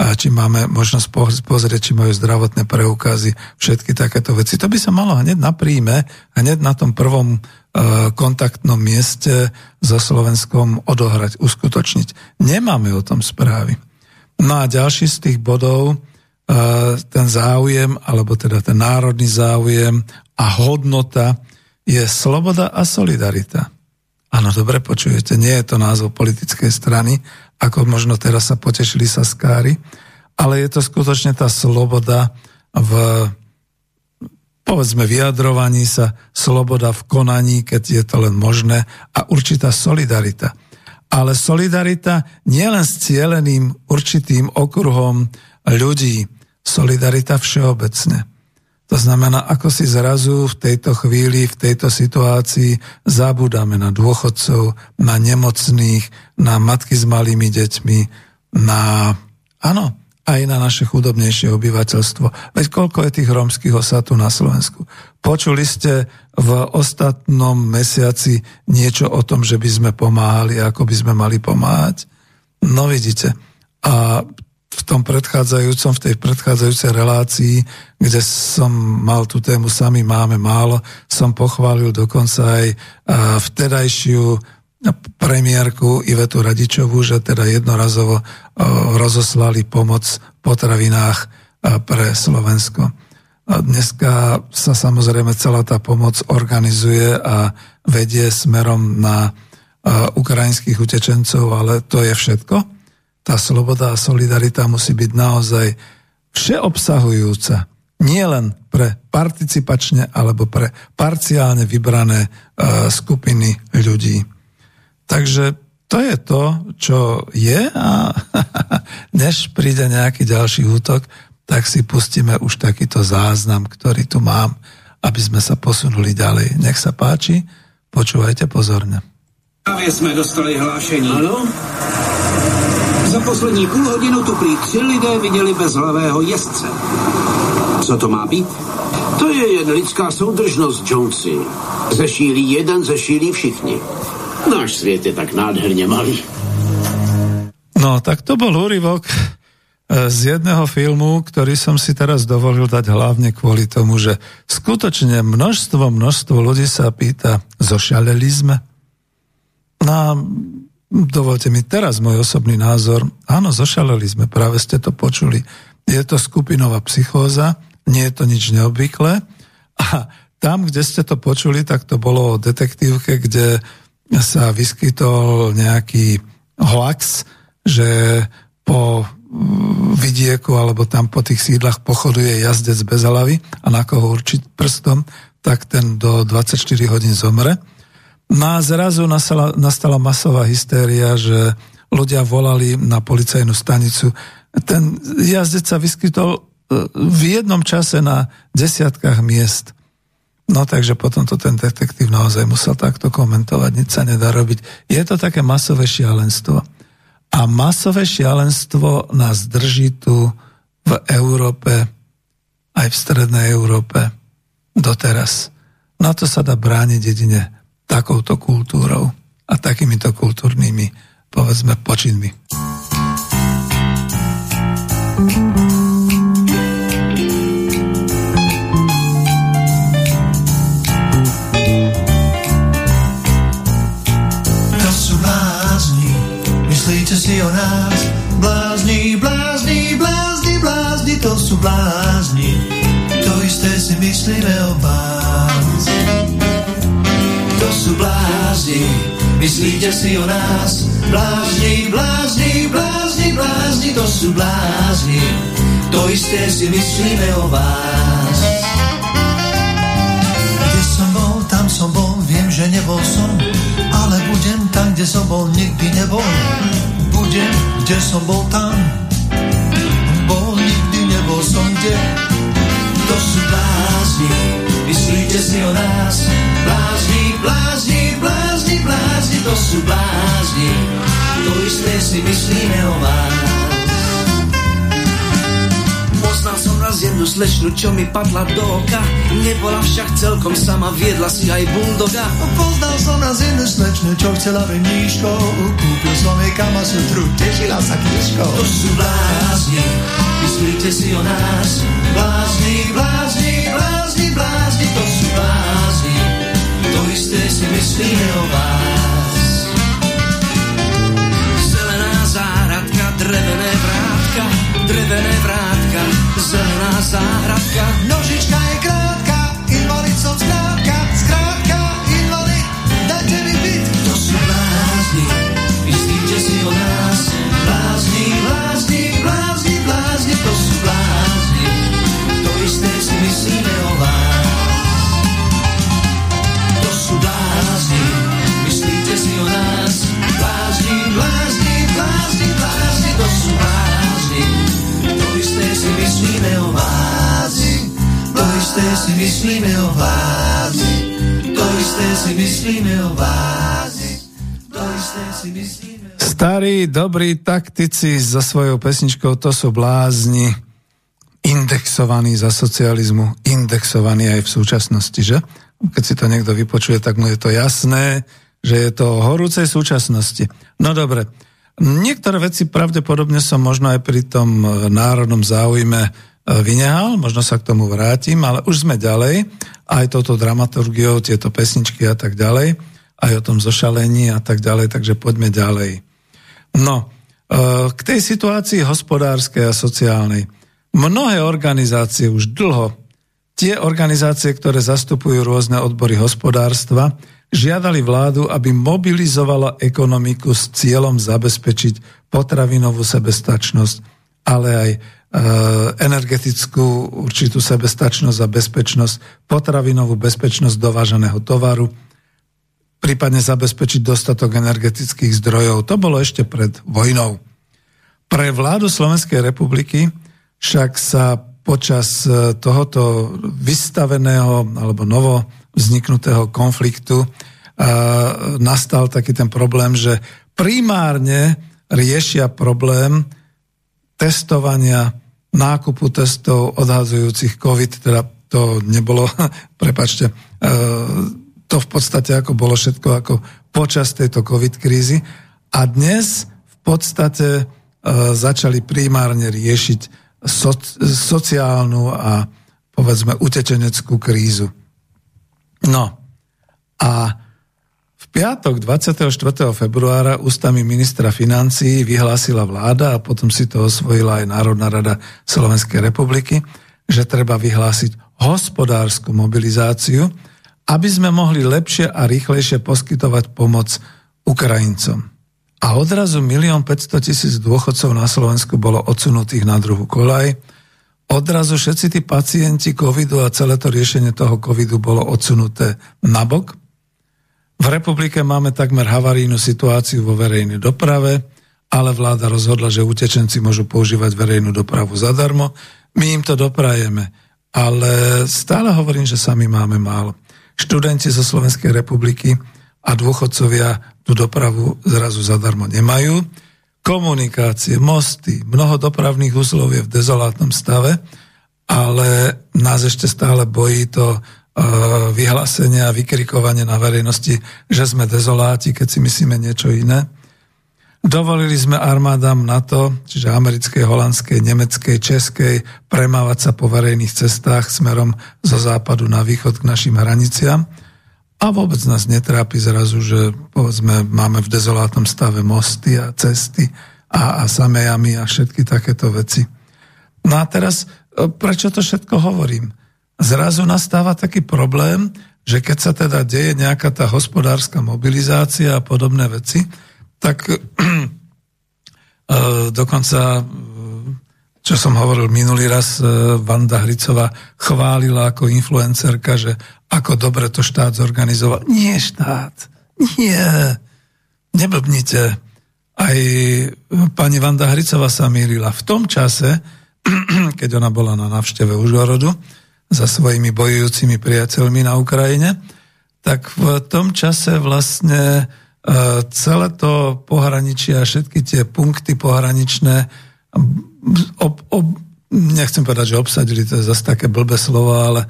a či máme možnosť pozrieť, či majú zdravotné preukazy, všetky takéto veci. To by sa malo hneď na príjme, hneď na tom prvom kontaktnom mieste so Slovenskom odohrať, uskutočniť. Nemáme o tom správy. No a ďalší z tých bodov, ten záujem, alebo teda ten národný záujem a hodnota je sloboda a solidarita. Áno, dobre počujete, nie je to názov politickej strany, ako možno teraz sa potešili sa skári, ale je to skutočne tá sloboda v povedzme vyjadrovaní sa, sloboda v konaní, keď je to len možné a určitá solidarita. Ale solidarita nie len s cieleným určitým okruhom ľudí, solidarita všeobecne. To znamená, ako si zrazu v tejto chvíli, v tejto situácii zabudáme na dôchodcov, na nemocných, na matky s malými deťmi, na, áno, aj na naše chudobnejšie obyvateľstvo. Veď koľko je tých rómskych osad tu na Slovensku? Počuli ste v ostatnom mesiaci niečo o tom, že by sme pomáhali, ako by sme mali pomáhať? No vidíte. A v tom predchádzajúcom, v tej predchádzajúcej relácii, kde som mal tú tému Sami máme málo, som pochválil dokonca aj vtedajšiu premiérku Ivetu Radičovú, že teda jednorazovo rozoslali pomoc v potravinách pre Slovensko. Dneska sa samozrejme celá tá pomoc organizuje a vedie smerom na ukrajinských utečencov, ale to je všetko. Tá sloboda a solidarita musí byť naozaj všeobsahujúca. Nie len pre participačne alebo pre parciálne vybrané skupiny ľudí. Takže to je to, čo je a [LAUGHS] než príde nejaký ďalší útok, tak si pustíme už takýto záznam, ktorý tu mám, aby sme sa posunuli ďalej. Nech sa páči, počúvajte pozorne. Právě jsme dostali hlášení. Ano? Za poslední půl hodinu tu prý tři lidé viděli bezhlavého jezdce. Co to má být? To je jen lidská soudržnost, Jonesi. Zešílí jeden, zešílí všichni. Náš svět je tak nádherně malý. No, tak to bol úryvok e, z jedného filmu, ktorý som si teraz dovolil dať hlavne kvôli tomu, že skutočne množstvo, množstvo ľudí sa pýta, zošaleli sme? No dovolte mi teraz môj osobný názor. Áno, zošaleli sme, práve ste to počuli. Je to skupinová psychóza, nie je to nič neobvyklé. A tam, kde ste to počuli, tak to bolo o detektívke, kde sa vyskytol nejaký hoax, že po vidieku alebo tam po tých sídlach pochoduje jazdec bez hlavy a na koho určiť prstom, tak ten do 24 hodín zomre. No a zrazu nastala, nastala masová hystéria, že ľudia volali na policajnú stanicu. Ten jazdec sa vyskytol e, v jednom čase na desiatkách miest. No takže potom to ten detektív naozaj musel takto komentovať, nič sa nedá robiť. Je to také masové šialenstvo. A masové šialenstvo nás drží tu v Európe, aj v strednej Európe doteraz. Na to sa dá brániť jedine takouto kultúrou a takýmito kultúrnymi, povedzme, počinmi. Myslíte si o nás. Blázni, blázni, blázni, blázni, to sú blázni. To isté si myslíme o vás. Kde som bol, tam som bol, viem, že nebol som, ale budem tam, kde som bol, nikdy nebol budem, kde som bol tam. Bol nikdy nebol som kde. To sú blázni, myslíte si o nás. Blázni, blázni, blázni, to sú blázni. To isté si myslíme o vás. Poznal som raz jednu slečnu, čo mi padla do oka. Nebola však celkom sama, viedla si aj bulldoga. Poznal som raz jednu slečnu, čo chcela veníško. Kúpil som jej kama sutru, tešila sa knižkou. To sú blázni, myslíte si o nás. Blázni, blázni, blázni, blázni, to sú blázni. To isté si myslíme o vás. Zelená záhradka, drevené vrátka, drevené vrátka, zelená záhradka. Nožička je krátka, invalid som skrátka, skrátka, invalid, dajte mi byt. To sú blázni, myslíte si o nás. Blázni, blázni, blázni, blázni, to sú si myslíme o vás. To isté si myslíme o blázni. To isté si myslíme o vás. To isté si myslíme Starí, dobrí taktici za svojou pesničkou To sú blázni, indexovaní za socializmu, indexovaní aj v súčasnosti, že? Keď si to niekto vypočuje, tak mu je to jasné, že je to o horúcej súčasnosti. No dobre, niektoré veci pravdepodobne som možno aj pri tom e, národnom záujme e, vynehal, možno sa k tomu vrátim, ale už sme ďalej, aj touto dramaturgiou, tieto pesničky a tak ďalej, aj o tom zošalení a tak ďalej, takže poďme ďalej. No, e, k tej situácii hospodárskej a sociálnej. Mnohé organizácie už dlho, tie organizácie, ktoré zastupujú rôzne odbory hospodárstva, žiadali vládu, aby mobilizovala ekonomiku s cieľom zabezpečiť potravinovú sebestačnosť, ale aj e, energetickú určitú sebestačnosť a bezpečnosť, potravinovú bezpečnosť dovážaného tovaru, prípadne zabezpečiť dostatok energetických zdrojov. To bolo ešte pred vojnou. Pre vládu Slovenskej republiky však sa počas e, tohoto vystaveného alebo novo vzniknutého konfliktu e, nastal taký ten problém, že primárne riešia problém testovania, nákupu testov odhadzujúcich COVID, teda to nebolo, [LAUGHS] prepačte, e, to v podstate ako bolo všetko ako počas tejto COVID krízy. A dnes v podstate e, začali primárne riešiť soc, sociálnu a povedzme utečeneckú krízu. No a v piatok 24. februára ústami ministra financí vyhlásila vláda a potom si to osvojila aj Národná rada Slovenskej republiky, že treba vyhlásiť hospodárskú mobilizáciu, aby sme mohli lepšie a rýchlejšie poskytovať pomoc Ukrajincom. A odrazu 1 500 tisíc dôchodcov na Slovensku bolo odsunutých na druhú kolaj. Odrazu všetci tí pacienti covidu a celé to riešenie toho covidu bolo odsunuté nabok. V republike máme takmer havarijnú situáciu vo verejnej doprave, ale vláda rozhodla, že utečenci môžu používať verejnú dopravu zadarmo. My im to doprajeme, ale stále hovorím, že sami máme málo študenti zo Slovenskej republiky a dôchodcovia tú dopravu zrazu zadarmo nemajú. Komunikácie, mosty, mnoho dopravných úzlov je v dezolátnom stave, ale nás ešte stále bojí to uh, vyhlásenie a vykrikovanie na verejnosti, že sme dezoláti, keď si myslíme niečo iné. Dovolili sme armádam NATO, čiže americkej, holandskej, nemeckej, českej, premávať sa po verejných cestách smerom zo západu na východ k našim hraniciam. A vôbec nás netrápi zrazu, že povedzme, máme v dezolátnom stave mosty a cesty a, a samejami a všetky takéto veci. No a teraz, e, prečo to všetko hovorím? Zrazu nastáva taký problém, že keď sa teda deje nejaká tá hospodárska mobilizácia a podobné veci, tak [CLEARS THROAT] e, dokonca, čo som hovoril minulý raz, e, Vanda Hricová chválila ako influencerka, že ako dobre to štát zorganizoval. Nie štát, nie, neblbnite. Aj pani Vanda Hricová sa mýlila. V tom čase, [CLEARS THROAT] keď ona bola na návšteve Užhorodu za svojimi bojujúcimi priateľmi na Ukrajine, tak v tom čase vlastne E, celé to pohraničie a všetky tie punkty pohraničné ob, ob, nechcem povedať, že obsadili, to je zase také blbé slovo, ale e,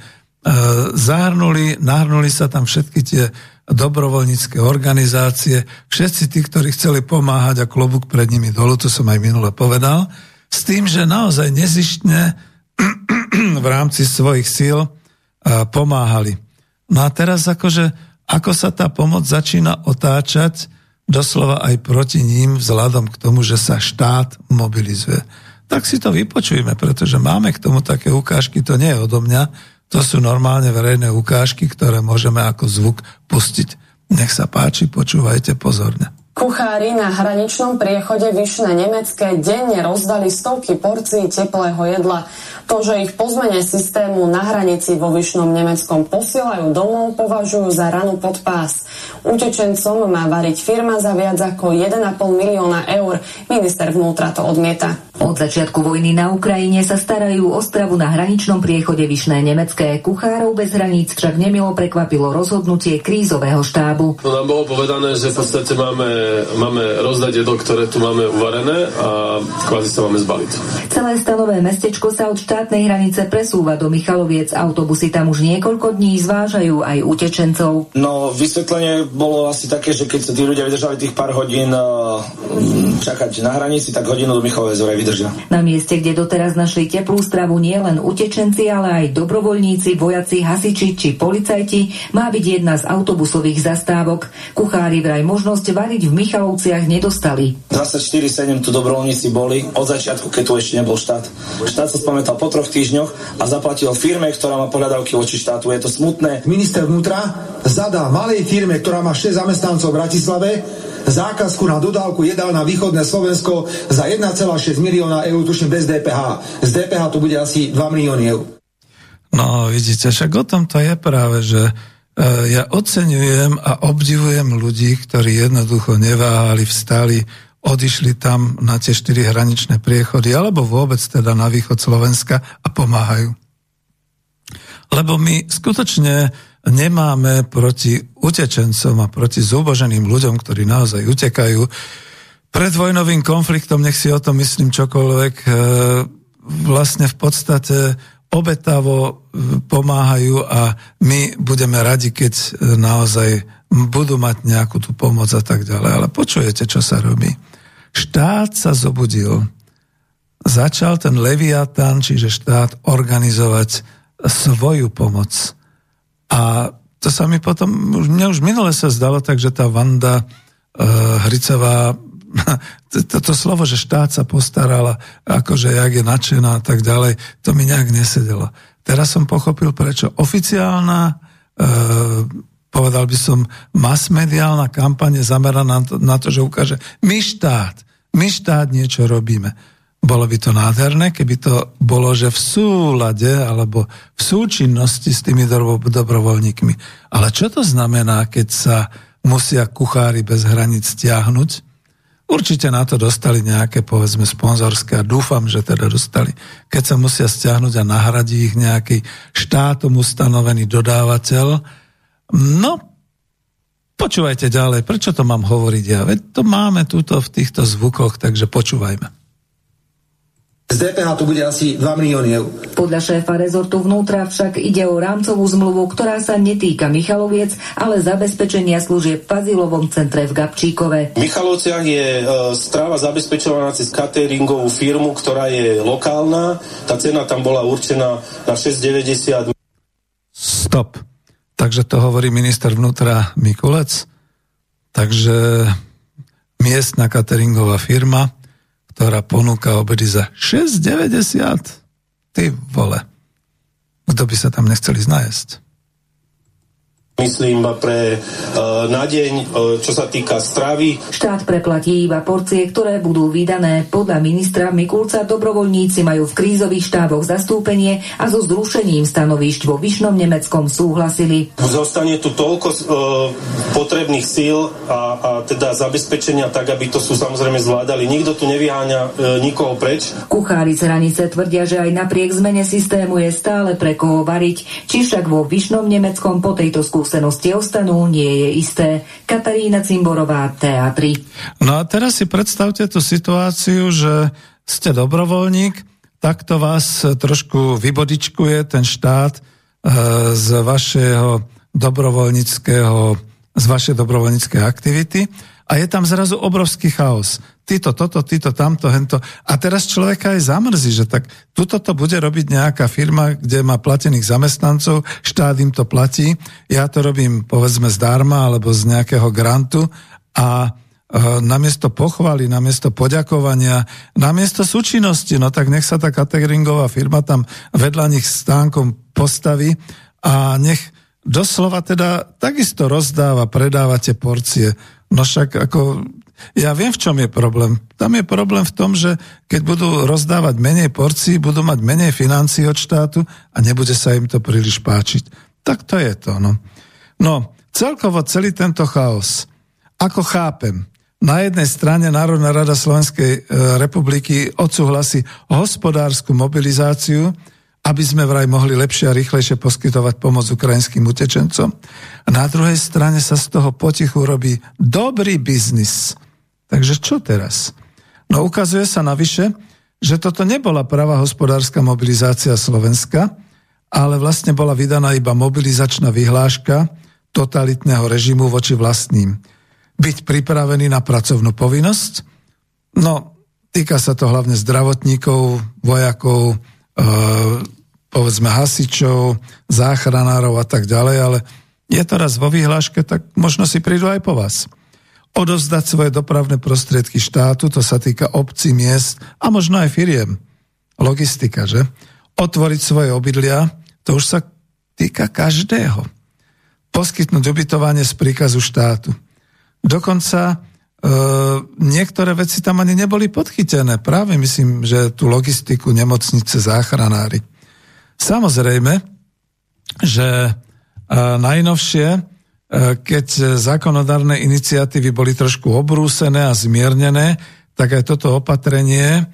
zahrnuli, nahrnuli sa tam všetky tie dobrovoľnícke organizácie, všetci tí, ktorí chceli pomáhať a klobúk pred nimi dolu, to som aj minule povedal, s tým, že naozaj nezištne [CLEARS THROAT] v rámci svojich síl e, pomáhali. No a teraz akože, ako sa tá pomoc začína otáčať, doslova aj proti ním, vzhľadom k tomu, že sa štát mobilizuje. Tak si to vypočujeme, pretože máme k tomu také ukážky, to nie je odo mňa, to sú normálne verejné ukážky, ktoré môžeme ako zvuk pustiť. Nech sa páči, počúvajte pozorne. Kuchári na hraničnom priechode Vyšné Nemecké denne rozdali stovky porcií teplého jedla. To, že ich po zmene systému na hranici vo Vyšnom Nemeckom posielajú domov, považujú za ranu pod pás. Utečencom má variť firma za viac ako 1,5 milióna eur. Minister vnútra to odmieta. Od začiatku vojny na Ukrajine sa starajú o stravu na hraničnom priechode Vyšné Nemecké. Kuchárov bez hraníc však nemilo prekvapilo rozhodnutie krízového štábu. No nám bolo povedané, že v podstate máme, máme rozdať jedlo, ktoré tu máme uvarené a kvázi sa máme zbaliť. Celé stanové mestečko sa od štátnej hranice presúva do Michaloviec. Autobusy tam už niekoľko dní zvážajú aj utečencov. No, vysvetlenie bolo asi také, že keď sa tí ľudia vydržali tých pár hodín uh, čakať na hranici, tak hodinu do Michalovej zore vydržia. Na mieste, kde doteraz našli teplú stravu nie len utečenci, ale aj dobrovoľníci, vojaci, hasiči či policajti, má byť jedna z autobusových zastávok. Kuchári vraj možnosť variť v Michalovciach nedostali. 24-7 tu dobrovoľníci boli od začiatku, keď tu ešte nebol štát. Štát sa spamätal po troch týždňoch a zaplatil firme, ktorá má pohľadavky voči štátu. Je to smutné. Minister vnútra zadá malej firme, ktorá má 6 zamestnancov v Bratislave, zákazku na dodávku jedál na východné Slovensko za 1,6 milióna eur, tuším bez DPH. Z DPH to bude asi 2 milióny eur. No vidíte, však o tom to je práve, že e, ja oceňujem a obdivujem ľudí, ktorí jednoducho neváhali, vstali, odišli tam na tie štyri hraničné priechody, alebo vôbec teda na východ Slovenska a pomáhajú. Lebo my skutočne nemáme proti utečencom a proti zúboženým ľuďom, ktorí naozaj utekajú pred vojnovým konfliktom, nech si o tom myslím čokoľvek, e, vlastne v podstate obetavo e, pomáhajú a my budeme radi, keď e, naozaj budú mať nejakú tú pomoc a tak ďalej. Ale počujete, čo sa robí. Štát sa zobudil. Začal ten Leviatan, čiže štát, organizovať svoju pomoc a to sa mi potom, mne už minule sa zdalo tak, že tá Vanda uh, Hricová, [LAUGHS] toto slovo, že štát sa postarala, akože jak je nadšená a tak ďalej, to mi nejak nesedelo. Teraz som pochopil, prečo oficiálna, uh, povedal by som, masmediálna kampaň je zameraná na to, na to, že ukáže, my štát, my štát niečo robíme. Bolo by to nádherné, keby to bolo, že v súlade alebo v súčinnosti s tými dobrovoľníkmi. Ale čo to znamená, keď sa musia kuchári bez hraníc stiahnuť? Určite na to dostali nejaké, povedzme, sponzorské a dúfam, že teda dostali. Keď sa musia stiahnuť a nahradí ich nejaký štátom ustanovený dodávateľ. No, počúvajte ďalej, prečo to mám hovoriť ja? Veď to máme túto v týchto zvukoch, takže počúvajme. Z DPH to bude asi 2 milióny eur. Podľa šéfa rezortu vnútra však ide o rámcovú zmluvu, ktorá sa netýka Michaloviec, ale zabezpečenia služieb v Fazilovom centre v Gabčíkove. V Michalovciach je e, stráva zabezpečovaná cez cateringovú firmu, ktorá je lokálna. Tá cena tam bola určená na 6,90. Stop. Takže to hovorí minister vnútra Mikulec. Takže miestna cateringová firma ktorá ponúka obedy za 6,90. Ty vole. Kto by sa tam nechceli znajesť? Myslím pre uh, na deň, uh, čo sa týka stravy. Štát preplatí iba porcie, ktoré budú vydané. Podľa ministra Mikulca dobrovoľníci majú v krízových štáboch zastúpenie a so zrušením stanovišť vo Vyšnom Nemeckom súhlasili. Zostane tu toľko uh, potrebných síl a, a teda zabezpečenia tak, aby to sú samozrejme zvládali. Nikto tu nevyháňa uh, nikoho preč. Kuchári z hranice tvrdia, že aj napriek zmene systému je stále pre koho variť, či však vo Vyšnom Nemeckom po tejto skúsenosti skúsenosti ostanú, nie je isté. Katarína Cimborová, teatri. No a teraz si predstavte tú situáciu, že ste dobrovoľník, takto vás trošku vybodičkuje ten štát e, z vašeho dobrovoľníckého, z vašej dobrovoľníckej aktivity a je tam zrazu obrovský chaos. Tyto, toto, tyto, tamto, hento. A teraz človeka aj zamrzí, že tak tuto to bude robiť nejaká firma, kde má platených zamestnancov, štát im to platí, ja to robím povedzme zdarma alebo z nejakého grantu a e, namiesto pochvaly, namiesto poďakovania, namiesto súčinnosti, no tak nech sa tá cateringová firma tam vedľa nich stánkom postaví a nech doslova teda takisto rozdáva, predáva tie porcie. No však ako, ja viem, v čom je problém. Tam je problém v tom, že keď budú rozdávať menej porcií, budú mať menej financií od štátu a nebude sa im to príliš páčiť. Tak to je to. No, no celkovo celý tento chaos, ako chápem, na jednej strane Národná rada Slovenskej e, republiky odsúhlasí hospodárskú mobilizáciu, aby sme vraj mohli lepšie a rýchlejšie poskytovať pomoc ukrajinským utečencom. Na druhej strane sa z toho potichu robí dobrý biznis. Takže čo teraz? No ukazuje sa navyše, že toto nebola pravá hospodárska mobilizácia Slovenska, ale vlastne bola vydaná iba mobilizačná vyhláška totalitného režimu voči vlastným. Byť pripravený na pracovnú povinnosť? No, týka sa to hlavne zdravotníkov, vojakov, povedzme hasičov, záchranárov a tak ďalej, ale je to raz vo výhláške, tak možno si prídu aj po vás. Odovzdať svoje dopravné prostriedky štátu, to sa týka obcí, miest a možno aj firiem. Logistika, že? Otvoriť svoje obydlia, to už sa týka každého. Poskytnúť ubytovanie z príkazu štátu. Dokonca e, niektoré veci tam ani neboli podchytené. Práve myslím, že tú logistiku, nemocnice, záchranári. Samozrejme, že e, najnovšie, e, keď zákonodárne iniciatívy boli trošku obrúsené a zmiernené, tak aj toto opatrenie e,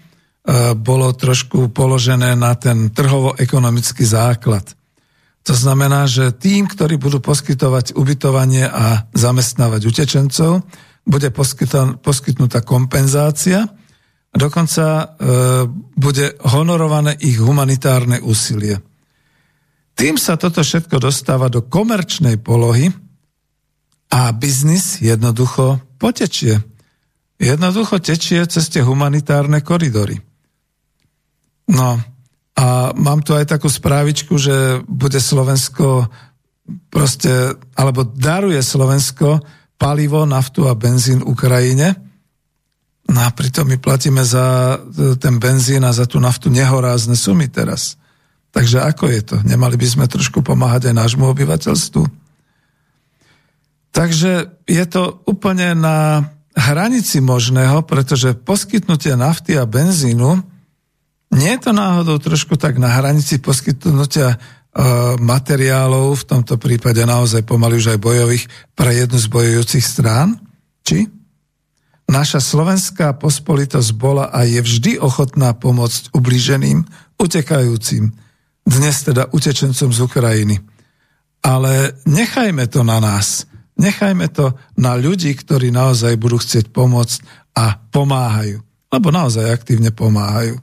bolo trošku položené na ten trhovo-ekonomický základ. To znamená, že tým, ktorí budú poskytovať ubytovanie a zamestnávať utečencov, bude poskytnutá kompenzácia a dokonca e, bude honorované ich humanitárne úsilie. Tým sa toto všetko dostáva do komerčnej polohy a biznis jednoducho potečie. Jednoducho tečie cez tie humanitárne koridory. No a mám tu aj takú správičku, že bude Slovensko proste, alebo daruje Slovensko palivo, naftu a benzín Ukrajine. No a pritom my platíme za ten benzín a za tú naftu nehorázne sumy teraz. Takže ako je to? Nemali by sme trošku pomáhať aj nášmu obyvateľstvu? Takže je to úplne na hranici možného, pretože poskytnutie nafty a benzínu nie je to náhodou trošku tak na hranici poskytnutia e, materiálov, v tomto prípade naozaj pomaly už aj bojových, pre jednu z bojujúcich strán? Či? Naša slovenská pospolitosť bola a je vždy ochotná pomôcť ublíženým, utekajúcim, dnes teda utečencom z Ukrajiny. Ale nechajme to na nás. Nechajme to na ľudí, ktorí naozaj budú chcieť pomôcť a pomáhajú. Lebo naozaj aktívne pomáhajú.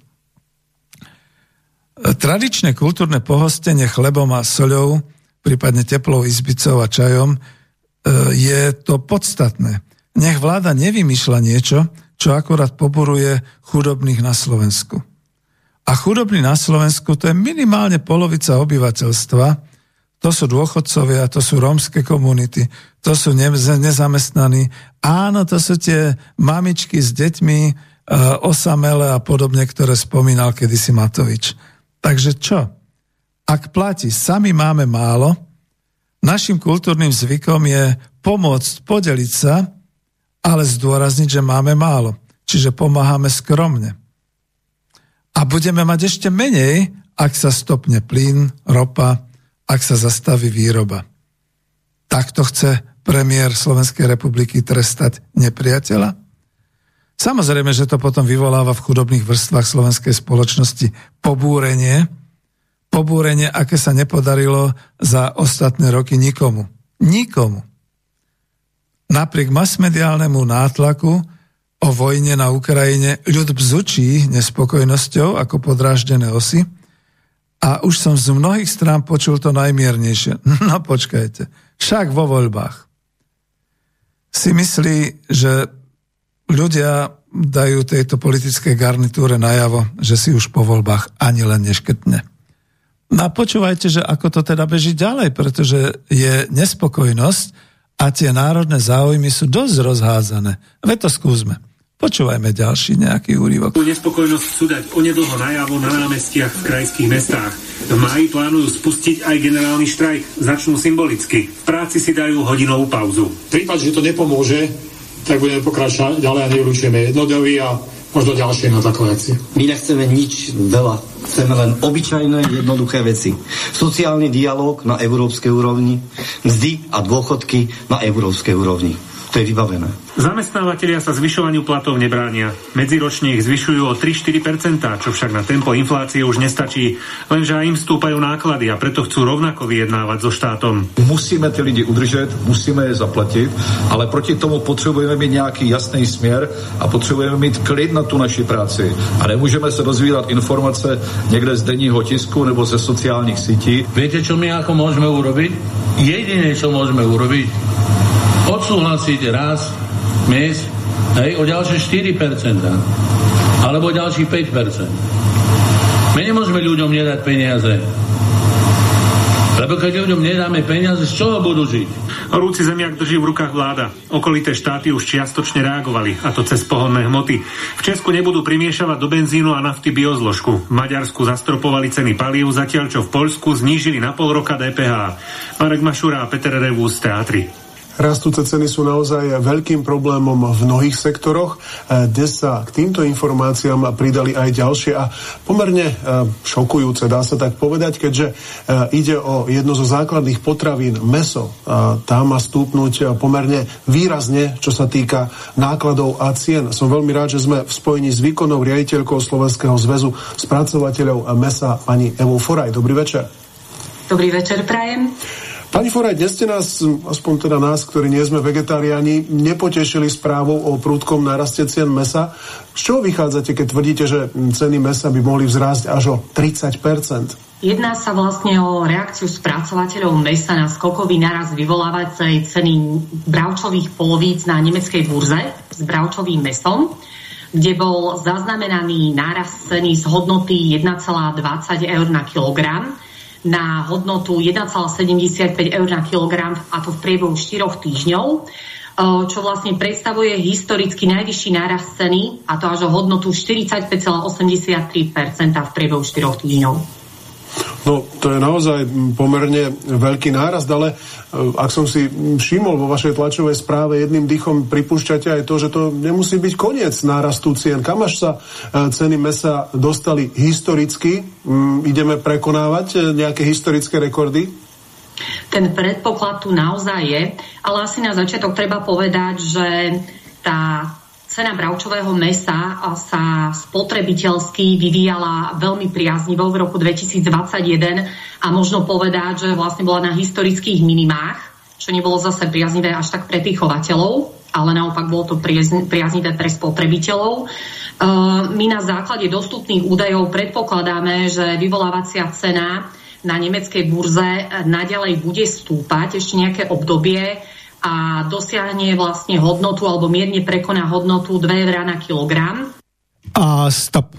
Tradičné kultúrne pohostenie chlebom a soľou, prípadne teplou izbicou a čajom, e, je to podstatné. Nech vláda nevymýšľa niečo, čo akorát poboruje chudobných na Slovensku. A chudobní na Slovensku to je minimálne polovica obyvateľstva, to sú dôchodcovia, to sú rómske komunity, to sú nezamestnaní. Áno, to sú tie mamičky s deťmi, e, osamele a podobne, ktoré spomínal kedysi Matovič. Takže čo? Ak platí, sami máme málo, našim kultúrnym zvykom je pomôcť, podeliť sa, ale zdôrazniť, že máme málo. Čiže pomáhame skromne. A budeme mať ešte menej, ak sa stopne plyn, ropa, ak sa zastaví výroba. Takto chce premiér Slovenskej republiky trestať nepriateľa? Samozrejme, že to potom vyvoláva v chudobných vrstvách slovenskej spoločnosti pobúrenie, pobúrenie, aké sa nepodarilo za ostatné roky nikomu. Nikomu. Napriek masmediálnemu nátlaku o vojne na Ukrajine ľud bzučí nespokojnosťou ako podráždené osy a už som z mnohých strán počul to najmiernejšie. [LAUGHS] No počkajte, však vo voľbách. Si myslí, že ľudia dajú tejto politické garnitúre najavo, že si už po voľbách ani len neškrtne. No a počúvajte, že ako to teda beží ďalej, pretože je nespokojnosť a tie národné záujmy sú dosť rozházané. Veď to skúsme. Počúvajme ďalší nejaký úrivok. Tú nespokojnosť chcú dať onedlho najavo na námestiach v krajských mestách. V máji plánujú spustiť aj generálny štrajk. Začnú symbolicky. V práci si dajú hodinovú pauzu. V prípade, že to nepomôže, tak budeme pokračovať ďalej a nevylučujeme jednodňový a možno ďalšie na takové veci. My nechceme nič veľa. Chceme len obyčajné, jednoduché veci. Sociálny dialog na európskej úrovni, mzdy a dôchodky na európskej úrovni. To je vybavené. Zamestnávateľia sa zvyšovaniu platov nebránia. Medziročne ich zvyšujú o 3-4%, čo však na tempo inflácie už nestačí. Lenže aj im stúpajú náklady a preto chcú rovnako vyjednávať so štátom. Musíme ty lidi udržet, musíme je zaplatit, ale proti tomu potřebujeme mít nějaký jasný směr a potřebujeme mít klid na tu naši práci. A nemůžeme se dozvídat informace někde z denního tisku nebo ze sociálních sítí. Viete, čo my ako môžeme urobiť? Jediné, čo môžeme urobiť, odsúhlasiť raz mes hej, o ďalšie 4% alebo ďalších 5%. My nemôžeme ľuďom nedať peniaze. Lebo keď ľuďom nedáme peniaze, z čoho budú žiť? Horúci zemiak drží v rukách vláda. Okolité štáty už čiastočne reagovali, a to cez pohonné hmoty. V Česku nebudú primiešavať do benzínu a nafty biozložku. V Maďarsku zastropovali ceny palív, zatiaľ čo v Poľsku znížili na pol roka DPH. Marek Mašura a Peter Revúz z Teatry. Rastúce ceny sú naozaj veľkým problémom v mnohých sektoroch. E, Dnes sa k týmto informáciám pridali aj ďalšie a pomerne e, šokujúce, dá sa tak povedať, keďže e, ide o jedno zo základných potravín, meso. Tá má stúpnuť pomerne výrazne, čo sa týka nákladov a cien. Som veľmi rád, že sme v spojení s výkonnou riaditeľkou Slovenského zväzu spracovateľov mesa pani Evo Foraj. Dobrý večer. Dobrý večer, prajem. Pani Foraj, dnes ste nás, aspoň teda nás, ktorí nie sme vegetáriani, nepotešili správou o prúdkom naraste cien mesa. Z čoho vychádzate, keď tvrdíte, že ceny mesa by mohli vzrásť až o 30% Jedná sa vlastne o reakciu spracovateľov mesa na skokový naraz vyvolávacej ceny bravčových polovíc na nemeckej burze s bravčovým mesom kde bol zaznamenaný náraz ceny z hodnoty 1,20 eur na kilogram na hodnotu 1,75 eur na kilogram a to v priebehu 4 týždňov čo vlastne predstavuje historicky najvyšší nárast ceny a to až o hodnotu 45,83% v priebehu 4 týždňov. No, to je naozaj pomerne veľký nárast, ale e, ak som si všimol vo vašej tlačovej správe, jedným dýchom pripúšťate aj to, že to nemusí byť koniec nárastu cien. Kam až sa e, ceny mesa dostali historicky? Mm, ideme prekonávať e, nejaké historické rekordy? Ten predpoklad tu naozaj je, ale asi na začiatok treba povedať, že tá cena bravčového mesa sa spotrebiteľsky vyvíjala veľmi priaznivo v roku 2021 a možno povedať, že vlastne bola na historických minimách, čo nebolo zase priaznivé až tak pre tých chovateľov, ale naopak bolo to priaznivé pre spotrebiteľov. My na základe dostupných údajov predpokladáme, že vyvolávacia cena na nemeckej burze naďalej bude stúpať ešte nejaké obdobie a dosiahne vlastne hodnotu alebo mierne prekoná hodnotu 2 eur na kilogram. A stop.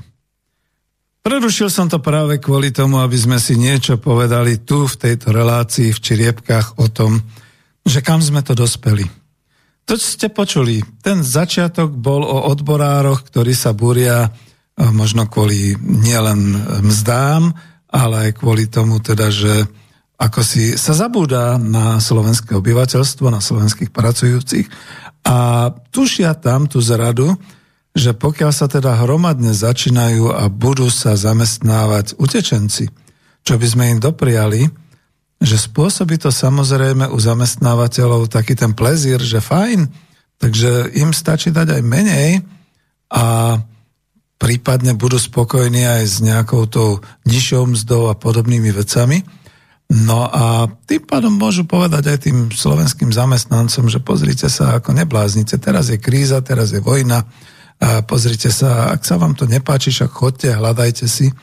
Prerušil som to práve kvôli tomu, aby sme si niečo povedali tu v tejto relácii v Čiriepkách o tom, že kam sme to dospeli. To ste počuli. Ten začiatok bol o odborároch, ktorí sa búria možno kvôli nielen mzdám, ale aj kvôli tomu teda, že ako si sa zabúda na slovenské obyvateľstvo, na slovenských pracujúcich a tušia tam tú zradu, že pokiaľ sa teda hromadne začínajú a budú sa zamestnávať utečenci, čo by sme im dopriali, že spôsobí to samozrejme u zamestnávateľov taký ten plezír, že fajn, takže im stačí dať aj menej a prípadne budú spokojní aj s nejakou tou nižšou mzdou a podobnými vecami. No a tým pádom môžu povedať aj tým slovenským zamestnancom, že pozrite sa, ako nebláznite, teraz je kríza, teraz je vojna a pozrite sa, ak sa vám to nepáči, však chodte, hľadajte si.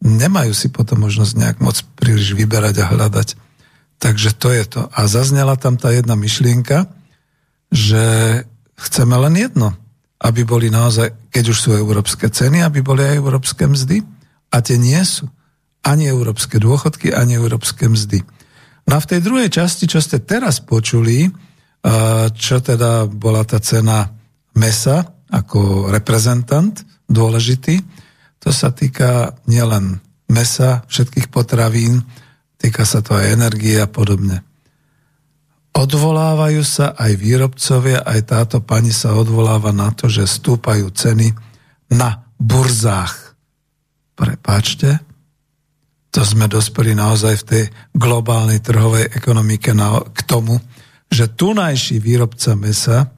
Nemajú si potom možnosť nejak moc príliš vyberať a hľadať. Takže to je to. A zaznela tam tá jedna myšlienka, že chceme len jedno, aby boli naozaj, keď už sú európske ceny, aby boli aj európske mzdy. A tie nie sú. Ani európske dôchodky, ani európske mzdy. No a v tej druhej časti, čo ste teraz počuli, čo teda bola tá cena mesa ako reprezentant dôležitý, to sa týka nielen mesa, všetkých potravín, týka sa to aj energie a podobne. Odvolávajú sa aj výrobcovia, aj táto pani sa odvoláva na to, že stúpajú ceny na burzách. Prepáčte, to sme dospeli naozaj v tej globálnej trhovej ekonomike na, k tomu, že tunajší výrobca mesa,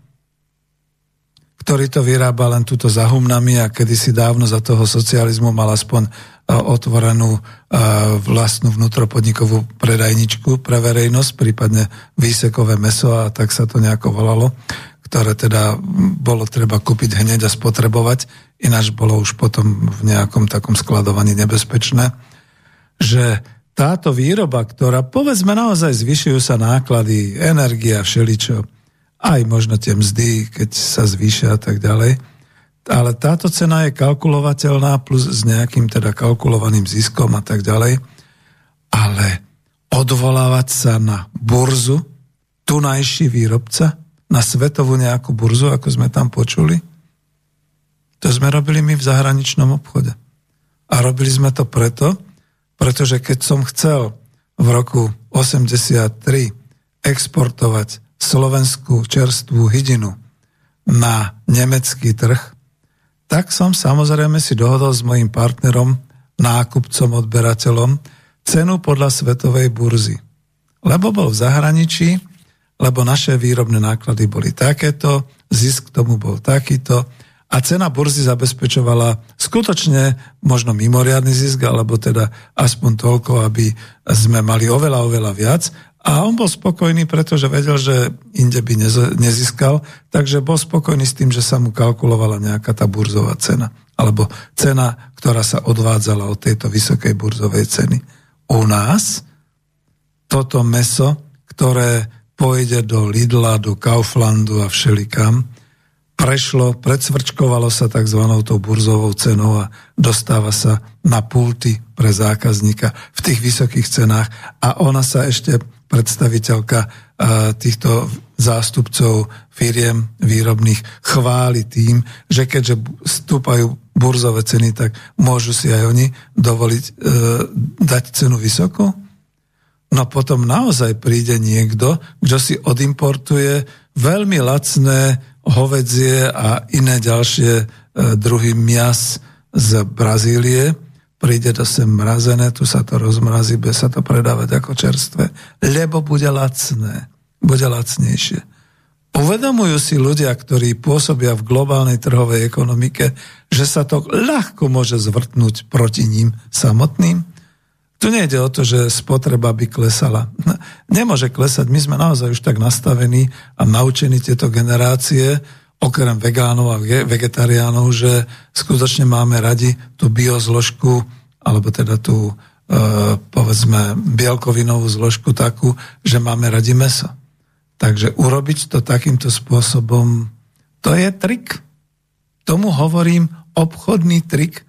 ktorý to vyrába len túto za humnami a kedysi dávno za toho socializmu mal aspoň otvorenú vlastnú vnútropodnikovú predajničku pre verejnosť, prípadne výsekové meso a tak sa to nejako volalo, ktoré teda bolo treba kúpiť hneď a spotrebovať, ináč bolo už potom v nejakom takom skladovaní nebezpečné, že táto výroba, ktorá povedzme naozaj zvyšujú sa náklady, energia, všeličo, aj možno tie mzdy, keď sa zvýšia a tak ďalej, ale táto cena je kalkulovateľná plus s nejakým teda kalkulovaným ziskom a tak ďalej. Ale odvolávať sa na burzu, tunajší výrobca, na svetovú nejakú burzu, ako sme tam počuli, to sme robili my v zahraničnom obchode. A robili sme to preto, pretože keď som chcel v roku 83 exportovať slovenskú čerstvú hydinu na nemecký trh, tak som samozrejme si dohodol s mojim partnerom, nákupcom, odberateľom, cenu podľa svetovej burzy. Lebo bol v zahraničí, lebo naše výrobné náklady boli takéto, zisk tomu bol takýto a cena burzy zabezpečovala skutočne možno mimoriadný zisk, alebo teda aspoň toľko, aby sme mali oveľa, oveľa viac a on bol spokojný, pretože vedel, že inde by nezískal, takže bol spokojný s tým, že sa mu kalkulovala nejaká tá burzová cena. Alebo cena, ktorá sa odvádzala od tejto vysokej burzovej ceny. U nás toto meso, ktoré pôjde do Lidla, do Kauflandu a všelikam, prešlo, predsvrčkovalo sa tzv. tou burzovou cenou a dostáva sa na pulty pre zákazníka v tých vysokých cenách a ona sa ešte predstaviteľka týchto zástupcov firiem výrobných chváli tým, že keďže stúpajú burzové ceny, tak môžu si aj oni dovoliť e, dať cenu vysoko? No potom naozaj príde niekto, kto si odimportuje veľmi lacné hovedzie a iné ďalšie e, druhy mias z Brazílie, príde to sem mrazené, tu sa to rozmrazí, bude sa to predávať ako čerstvé, lebo bude lacné, bude lacnejšie. Uvedomujú si ľudia, ktorí pôsobia v globálnej trhovej ekonomike, že sa to ľahko môže zvrtnúť proti ním samotným? Tu nejde o to, že spotreba by klesala. Nemôže klesať. My sme naozaj už tak nastavení a naučení tieto generácie, okrem vegánov a vegetariánov, že skutočne máme radi tú biozložku, alebo teda tú, e, povedzme, bielkovinovú zložku takú, že máme radi meso. Takže urobiť to takýmto spôsobom, to je trik. Tomu hovorím obchodný trik,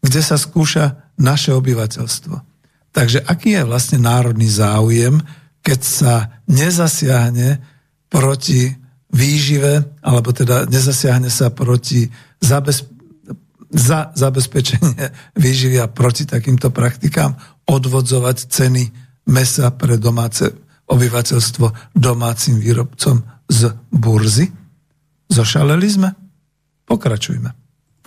kde sa skúša naše obyvateľstvo. Takže aký je vlastne národný záujem, keď sa nezasiahne proti výžive, alebo teda nezasiahne sa proti zabez, za zabezpečenie výživy a proti takýmto praktikám odvodzovať ceny mesa pre domáce obyvateľstvo domácim výrobcom z burzy? Zošaleli sme? Pokračujme.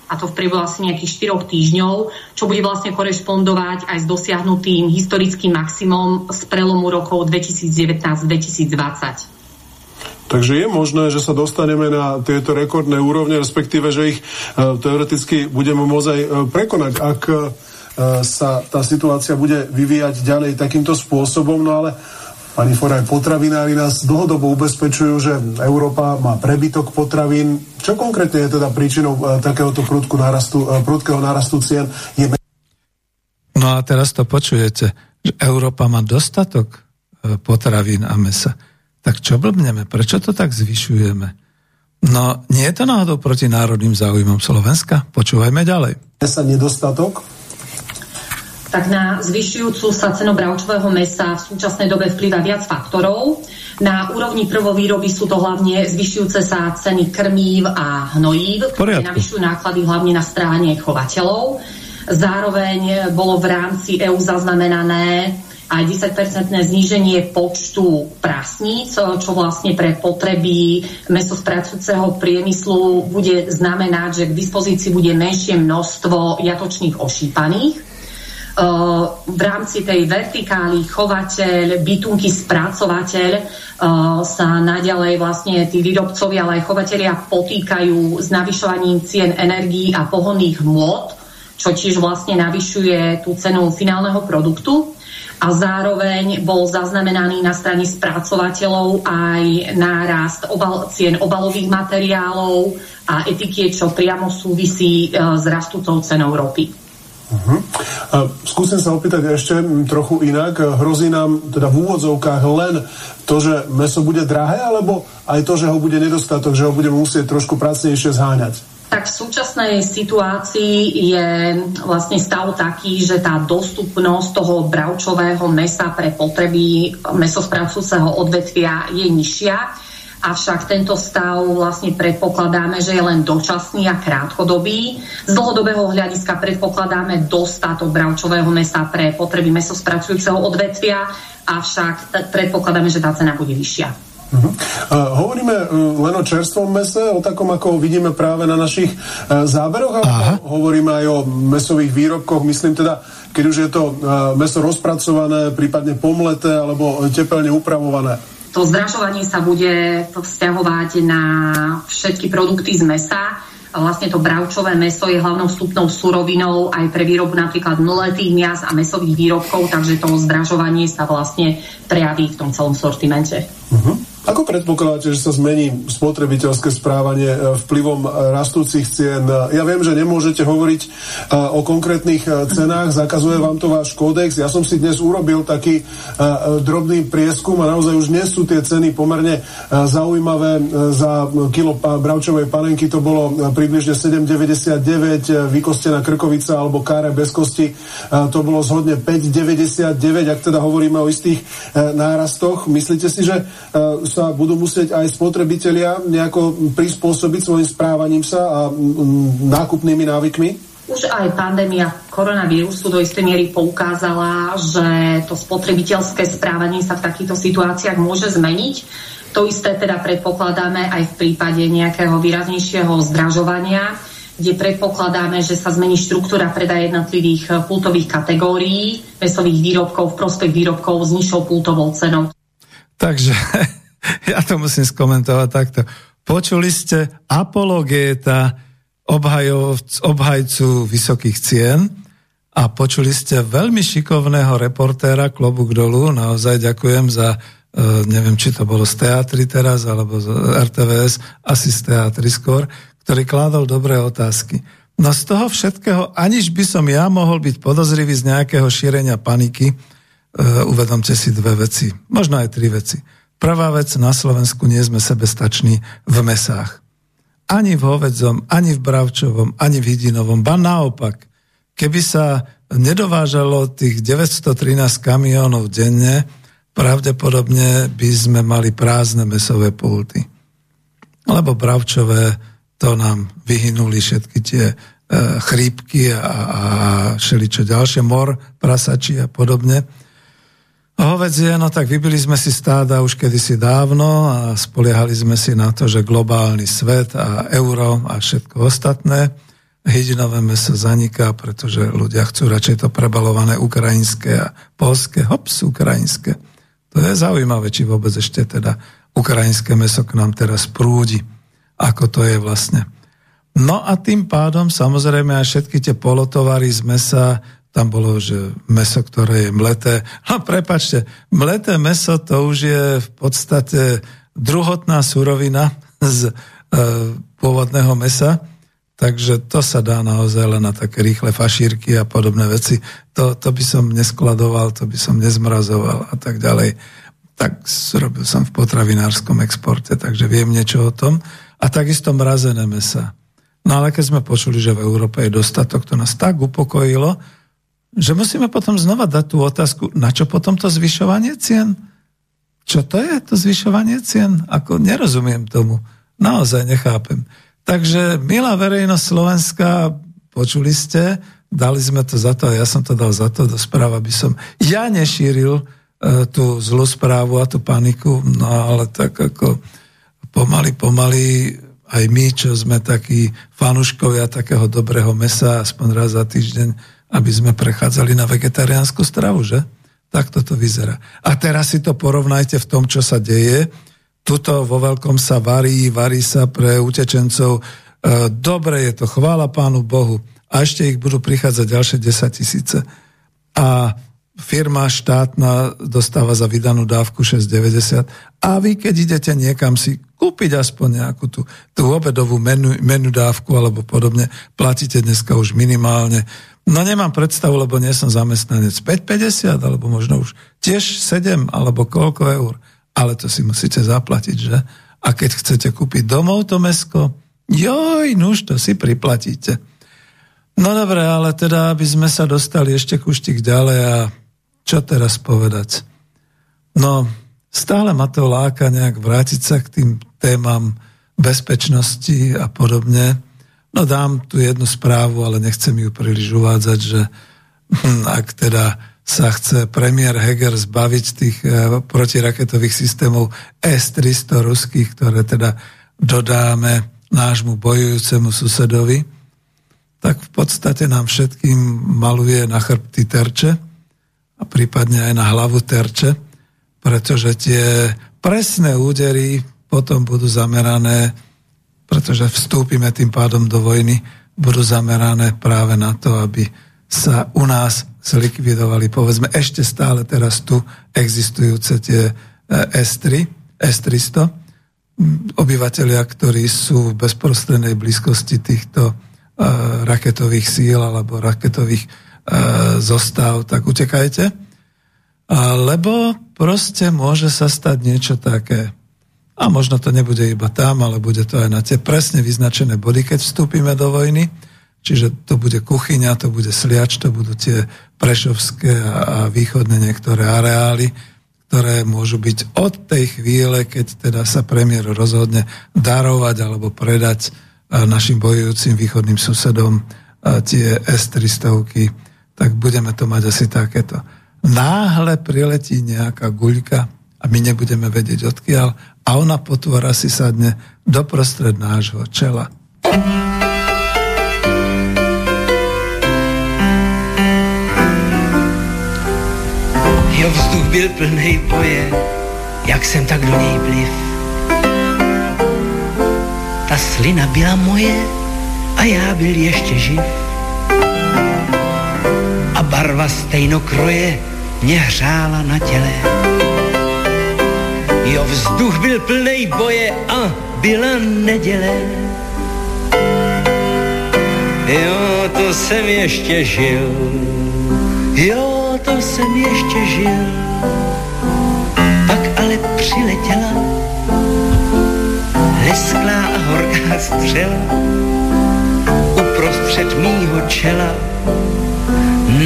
A to v priebehu asi nejakých 4 týždňov, čo bude vlastne korešpondovať aj s dosiahnutým historickým maximum z prelomu rokov 2019-2020. Takže je možné, že sa dostaneme na tieto rekordné úrovne, respektíve, že ich uh, teoreticky budeme môcť aj uh, prekonať, ak uh, sa tá situácia bude vyvíjať ďalej takýmto spôsobom. No ale Pani Foraj, potravinári nás dlhodobo ubezpečujú, že Európa má prebytok potravín. Čo konkrétne je teda príčinou e, takéhoto prudku nárastu, e, prudkého nárastu cien? Je No a teraz to počujete, že Európa má dostatok e, potravín a mesa. Tak čo blbneme? Prečo to tak zvyšujeme? No, nie je to náhodou proti národným záujmom Slovenska? Počúvajme ďalej. sa nedostatok? Tak na zvyšujúcu sa cenu bravčového mesa v súčasnej dobe vplýva viac faktorov. Na úrovni prvovýroby sú to hlavne zvyšujúce sa ceny krmív a hnojív, ktoré navyšujú náklady hlavne na strávanie chovateľov. Zároveň bolo v rámci EÚ zaznamenané aj 10-percentné zníženie počtu prasníc, čo vlastne pre potreby mesospracujúceho priemyslu bude znamenať, že k dispozícii bude menšie množstvo jatočných ošípaných v rámci tej vertikály chovateľ, bytunky, spracovateľ sa naďalej vlastne tí výrobcovia, ale aj chovatelia potýkajú s navyšovaním cien energií a pohonných hmôt, čo tiež vlastne navyšuje tú cenu finálneho produktu a zároveň bol zaznamenaný na strane spracovateľov aj nárast obal, cien obalových materiálov a etikiet, čo priamo súvisí s rastúcou cenou ropy. Uh-huh. A skúsim sa opýtať ešte trochu inak. Hrozí nám teda v úvodzovkách len to, že meso bude drahé, alebo aj to, že ho bude nedostatok, že ho budeme musieť trošku pracnejšie zháňať? Tak v súčasnej situácii je vlastne stav taký, že tá dostupnosť toho bravčového mesa pre potreby mesospracujúceho odvetvia je nižšia avšak tento stav vlastne predpokladáme, že je len dočasný a krátkodobý. Z dlhodobého hľadiska predpokladáme dostatok bravčového mesa pre potreby mesospracujúceho odvetvia, avšak predpokladáme, že tá cena bude vyššia. Uh-huh. Uh, hovoríme uh, len o čerstvom mese, o takom, ako ho vidíme práve na našich uh, záberoch, ale hovoríme aj o mesových výrobkoch, myslím teda, keď už je to uh, meso rozpracované, prípadne pomleté alebo tepelne upravované to zdražovanie sa bude vzťahovať na všetky produkty z mesa. Vlastne to bravčové meso je hlavnou vstupnou surovinou aj pre výrobu napríklad mletých mias a mesových výrobkov, takže to zdražovanie sa vlastne prejaví v tom celom sortimente. Uh-huh. Ako predpokladáte, že sa zmení spotrebiteľské správanie e, vplyvom e, rastúcich cien? Ja viem, že nemôžete hovoriť e, o konkrétnych cenách, zakazuje vám to váš kódex. Ja som si dnes urobil taký drobný prieskum a naozaj už dnes sú tie ceny pomerne zaujímavé. Za kilo bravčovej panenky to bolo približne 7,99, vykostená krkovica alebo káre bez kosti to bolo zhodne 5,99, ak teda hovoríme o istých nárastoch. Myslíte si, že sa budú musieť aj spotrebitelia nejako prispôsobiť svojim správaním sa a nákupnými návykmi? Už aj pandémia koronavírusu do istej miery poukázala, že to spotrebiteľské správanie sa v takýchto situáciách môže zmeniť. To isté teda predpokladáme aj v prípade nejakého výraznejšieho zdražovania, kde predpokladáme, že sa zmení štruktúra predaja jednotlivých pultových kategórií mesových výrobkov v prospech výrobkov s nižšou pultovou cenou. Takže [LAUGHS] [LAUGHS] ja to musím skomentovať takto. Počuli ste apologéta obhajcu vysokých cien a počuli ste veľmi šikovného reportéra klobúk dolu. Naozaj ďakujem za, e, neviem, či to bolo z teatry teraz, alebo z RTVS, asi z teatry skôr, ktorý kládol dobré otázky. No z toho všetkého, aniž by som ja mohol byť podozrivý z nejakého šírenia paniky, uh, uvedomte si dve veci, možno aj tri veci. Prvá vec, na Slovensku nie sme sebestační v mesách. Ani v hovedzom, ani v bravčovom, ani v hydinovom. Ba naopak, keby sa nedovážalo tých 913 kamionov denne, pravdepodobne by sme mali prázdne mesové pulty. Lebo bravčové to nám vyhynuli všetky tie e, chrípky a, a všeličo ďalšie, mor, prasači a podobne. Hovedzie, no tak vybili sme si stáda už kedysi dávno a spoliehali sme si na to, že globálny svet a euro a všetko ostatné. Hydinové meso zaniká, pretože ľudia chcú radšej to prebalované ukrajinské a polské, hops, ukrajinské. To je zaujímavé, či vôbec ešte teda ukrajinské meso k nám teraz prúdi, ako to je vlastne. No a tým pádom samozrejme aj všetky tie polotovary z mesa tam bolo, že meso, ktoré je mleté. No prepačte, mleté meso to už je v podstate druhotná surovina z e, pôvodného mesa, takže to sa dá naozaj len na také rýchle fašírky a podobné veci. To, to by som neskladoval, to by som nezmrazoval a tak ďalej. Tak robil som v potravinárskom exporte, takže viem niečo o tom. A takisto mrazené mesa. No ale keď sme počuli, že v Európe je dostatok, to nás tak upokojilo, že musíme potom znova dať tú otázku, na čo potom to zvyšovanie cien? Čo to je, to zvyšovanie cien? Ako nerozumiem tomu. Naozaj nechápem. Takže, milá verejnosť Slovenska, počuli ste, dali sme to za to a ja som to dal za to do správ, aby som ja nešíril e, tú zlú správu a tú paniku, no ale tak ako pomaly, pomaly aj my, čo sme takí fanúškovia takého dobrého mesa, aspoň raz za týždeň, aby sme prechádzali na vegetariánsku stravu, že? Tak toto vyzerá. A teraz si to porovnajte v tom, čo sa deje. Tuto vo veľkom sa varí, varí sa pre utečencov. E, dobre je to, chvála Pánu Bohu. A ešte ich budú prichádzať ďalšie 10 tisíce. A firma štátna dostáva za vydanú dávku 6,90 a vy, keď idete niekam si kúpiť aspoň nejakú tú, tú obedovú menu, menu dávku alebo podobne, platíte dneska už minimálne No nemám predstavu, lebo nie som zamestnanec 5,50 alebo možno už tiež 7 alebo koľko eur. Ale to si musíte zaplatiť, že? A keď chcete kúpiť domov to mesko, joj, nuž, to si priplatíte. No dobre, ale teda, aby sme sa dostali ešte kuštik ďalej a čo teraz povedať? No, stále ma to láka nejak vrátiť sa k tým témam bezpečnosti a podobne. No dám tu jednu správu, ale nechcem ju príliš uvádzať, že hm, ak teda sa chce premiér Heger zbaviť tých eh, protiraketových systémov S-300 ruských, ktoré teda dodáme nášmu bojujúcemu susedovi, tak v podstate nám všetkým maluje na chrbty terče a prípadne aj na hlavu terče, pretože tie presné údery potom budú zamerané pretože vstúpime tým pádom do vojny, budú zamerané práve na to, aby sa u nás zlikvidovali, povedzme, ešte stále teraz tu existujúce tie eh, S3, S300, obyvateľia, ktorí sú v bezprostrednej blízkosti týchto uh, raketových síl alebo raketových uh, zostav, tak utekajte. Lebo proste môže sa stať niečo také. A možno to nebude iba tam, ale bude to aj na tie presne vyznačené body, keď vstúpime do vojny. Čiže to bude kuchyňa, to bude sliač, to budú tie prešovské a, a východné niektoré areály, ktoré môžu byť od tej chvíle, keď teda sa premiér rozhodne darovať alebo predať našim bojujúcim východným susedom tie S-300, tak budeme to mať asi takéto. Náhle priletí nejaká guľka a my nebudeme vedieť odkiaľ a ona potvora si sadne doprostred nášho čela. Jo, vzduch byl plný boje, jak jsem tak do něj pliv. Ta slina byla moje a já byl ještě živ. A barva stejnokroje mě hřála na těle Jo, vzduch byl plnej boje a byla neděle. Jo, to jsem ještě žil. Jo, to jsem ještě žil. Pak ale přiletěla lesklá a horká střela uprostřed mýho čela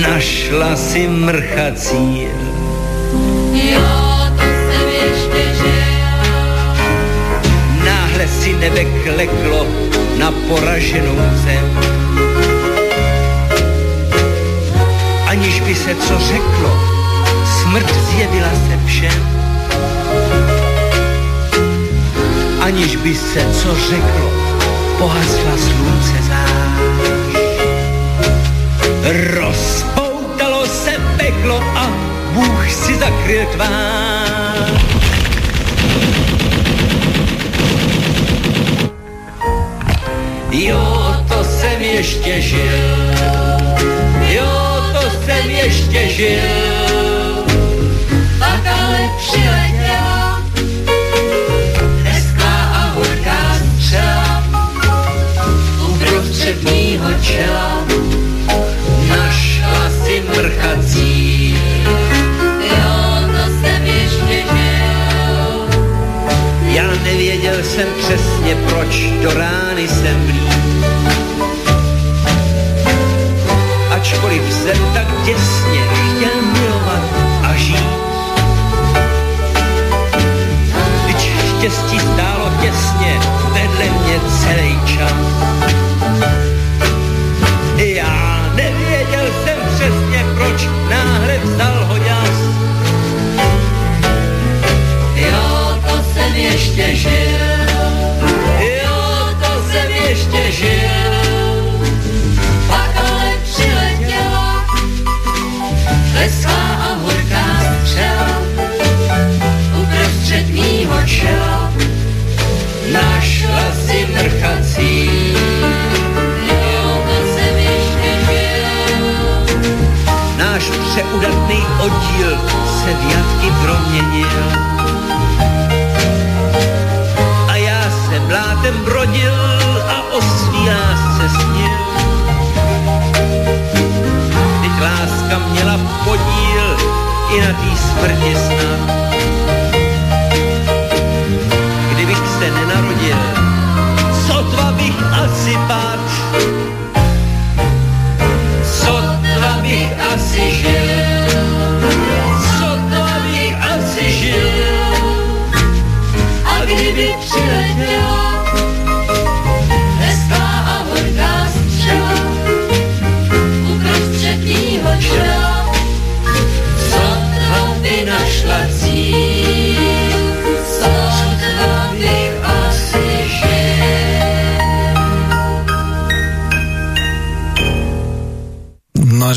našla si mrchací. Jo. Si nebe kleklo na poraženou zem. Aniž by se co řeklo, smrt zjevila se všem. Aniž by se co řeklo, pohasla slunce zář. Rozpoutalo se peklo a Bůh si zakryl tvář. Jo, to jsem ještě žil, jo, to jsem ještě žil. Pak ale přiletěla hezká a horká střela uprostřed mýho čela jsem přesně, proč do rány jsem blíž. Ačkoliv jsem tak těsně chtěl milovat a žít. Když štěstí stálo těsně vedle mě celý čas. Čela našla si mrchací. Náš přeudatný oddíl se v jatky proměnil. A já jsem blátem brodil a o svý lásce snil. Teď láska měla podíl i na tý smrti snad.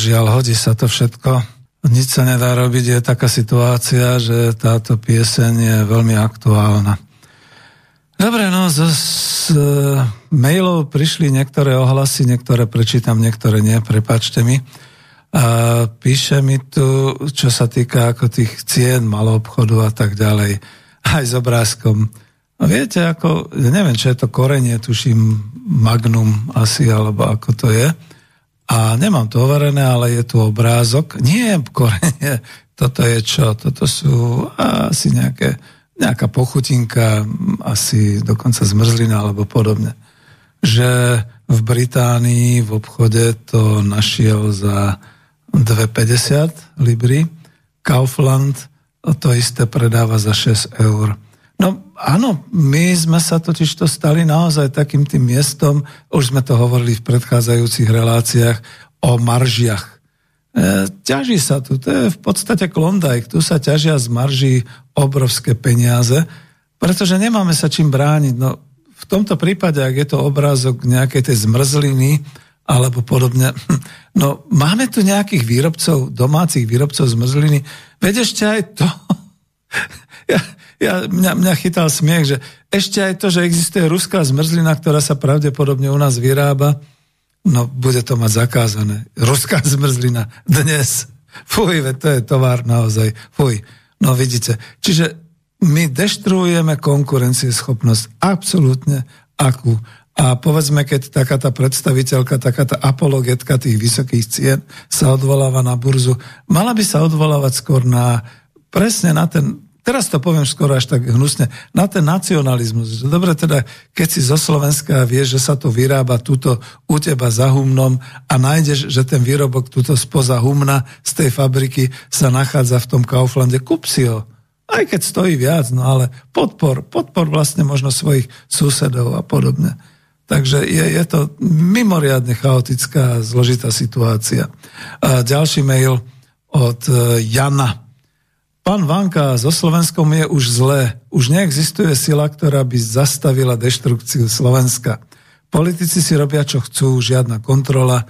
Žiaľ, hodí sa to všetko. Nič sa nedá robiť, je taká situácia, že táto pieseň je veľmi aktuálna. Dobre, no z, z e, mailov prišli niektoré ohlasy, niektoré prečítam, niektoré nie, prepačte mi. A píše mi tu, čo sa týka ako tých cien malou obchodu a tak ďalej, aj s obrázkom. A viete, ako, neviem, čo je to korenie, tuším Magnum asi, alebo ako to je. A nemám to overené, ale je tu obrázok. Nie korenie, toto je čo? Toto sú asi nejaké, nejaká pochutinka, asi dokonca zmrzlina alebo podobne. Že v Británii v obchode to našiel za 2,50 libry. Kaufland to isté predáva za 6 eur. No áno, my sme sa totiž to stali naozaj takým tým miestom, už sme to hovorili v predchádzajúcich reláciách, o maržiach. E, ťaží sa tu, to je v podstate klondajk, tu sa ťažia z marží obrovské peniaze, pretože nemáme sa čím brániť. No, v tomto prípade, ak je to obrázok nejakej tej zmrzliny, alebo podobne. [CLEARS THROAT] No, máme tu nejakých výrobcov, domácich výrobcov zmrzliny. Veď ešte aj to, [LAUGHS] ja, ja, mňa, mňa chytal smiech, že ešte aj to, že existuje ruská zmrzlina, ktorá sa pravdepodobne u nás vyrába, no bude to mať zakázané. Ruská [LAUGHS] zmrzlina dnes. Fuj, veď to je tovar naozaj. Fuj. No vidíte. Čiže my deštruujeme konkurencieschopnosť absolútne akú. A povedzme, keď taká tá predstaviteľka, taká tá apologetka tých vysokých cien sa odvoláva na burzu, mala by sa odvolávať skôr na presne na ten, teraz to poviem skoro až tak hnusne, na ten nacionalizmus. Dobre teda, keď si zo Slovenska vieš, že sa to vyrába tuto u teba za humnom a nájdeš, že ten výrobok tuto spoza humna z tej fabriky sa nachádza v tom Kauflande, kúp si ho. Aj keď stojí viac, no ale podpor, podpor vlastne možno svojich susedov a podobne. Takže je, je to mimoriadne chaotická zložitá situácia. A ďalší mail od e, Jana. Pán Vanka, so Slovenskom je už zlé. Už neexistuje sila, ktorá by zastavila deštrukciu Slovenska. Politici si robia, čo chcú, žiadna kontrola.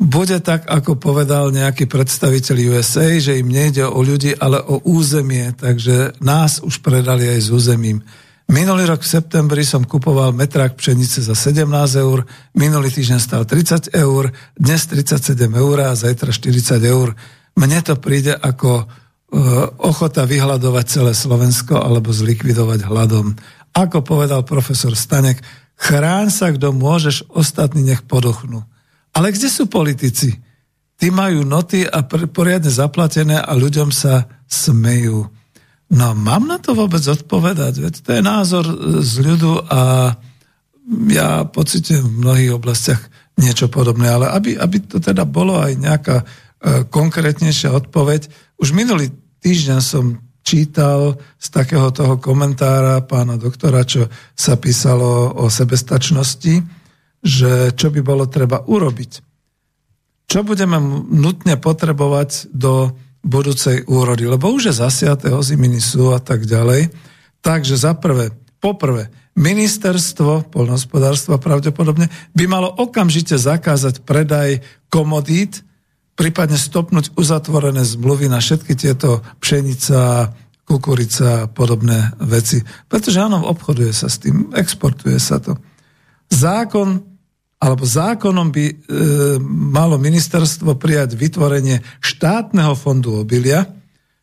Bude tak, ako povedal nejaký predstaviteľ USA, že im nejde o ľudí, ale o územie, takže nás už predali aj s územím. Minulý rok v septembri som kupoval metrák pšenice za 17 eur, minulý týždeň stal 30 eur, dnes 37 eur a zajtra 40 eur. Mne to príde ako ochota vyhľadovať celé Slovensko alebo zlikvidovať hladom. Ako povedal profesor Stanek, chráň sa, kto môžeš, ostatní nech podochnú. Ale kde sú politici? Tí majú noty a poriadne zaplatené a ľuďom sa smejú. No mám na to vôbec odpovedať? Veď to je názor e, z ľudu a ja pocitujem v mnohých oblastiach niečo podobné, ale aby, aby to teda bolo aj nejaká e, konkrétnejšia odpoveď. Už minulý týždeň som čítal z takého toho komentára pána doktora, čo sa písalo o sebestačnosti, že čo by bolo treba urobiť. Čo budeme nutne potrebovať do budúcej úrody, lebo už je zasiaté, oziminy sú a tak ďalej. Takže za prvé, poprvé, ministerstvo polnohospodárstva pravdepodobne by malo okamžite zakázať predaj komodít, prípadne stopnúť uzatvorené zmluvy na všetky tieto pšenica, kukurica a podobné veci. Pretože áno, obchoduje sa s tým, exportuje sa to. Zákon alebo zákonom by e, malo ministerstvo prijať vytvorenie štátneho fondu obilia.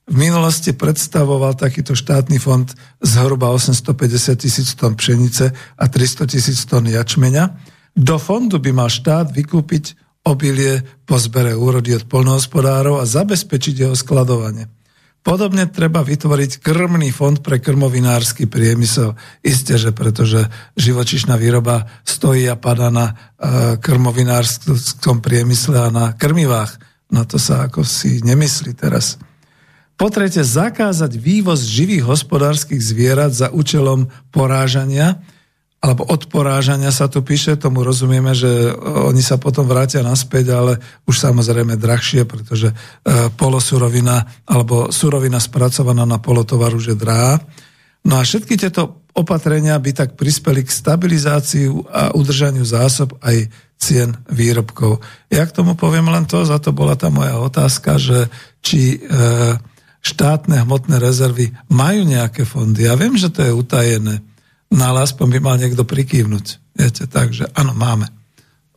V minulosti predstavoval takýto štátny fond zhruba 850 tisíc tón pšenice a 300 tisíc tón jačmeňa. Do fondu by mal štát vykúpiť obilie po zbere úrody od polnohospodárov a zabezpečiť jeho skladovanie. Podobne treba vytvoriť krmný fond pre krmovinársky priemysel. Isté, že pretože živočišná výroba stojí a padá na e, krmovinárskom priemysle a na krmivách. Na to sa ako si nemyslí teraz. Po tretie, zakázať vývoz živých hospodárskych zvierat za účelom porážania, alebo odporážania sa tu píše, tomu rozumieme, že oni sa potom vrátia naspäť, ale už samozrejme drahšie, pretože e, polosurovina alebo surovina spracovaná na polotovar už je drahá. No a všetky tieto opatrenia by tak prispeli k stabilizácii a udržaniu zásob aj cien výrobkov. Ja k tomu poviem len to, za to bola tá moja otázka, že či e, štátne hmotné rezervy majú nejaké fondy. Ja viem, že to je utajené, No ale aspoň by mal niekto prikývnuť. Viete, takže áno, máme.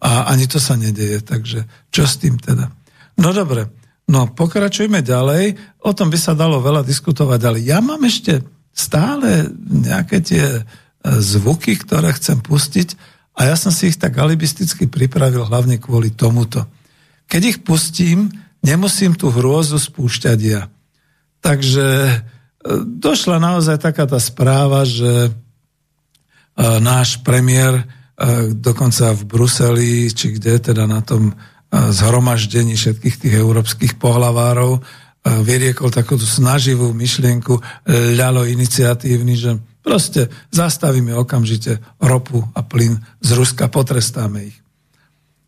A ani to sa nedeje, takže čo s tým teda? No dobre, no pokračujme ďalej. O tom by sa dalo veľa diskutovať, ale ja mám ešte stále nejaké tie e, zvuky, ktoré chcem pustiť a ja som si ich tak alibisticky pripravil hlavne kvôli tomuto. Keď ich pustím, nemusím tú hrôzu spúšťať ja. Takže e, došla naozaj taká tá správa, že náš premiér e, dokonca v Bruseli, či kde teda na tom e, zhromaždení všetkých tých európskych pohlavárov vyriekol takúto snaživú myšlienku, ľalo iniciatívny, že proste zastavíme okamžite ropu a plyn z Ruska, potrestáme ich.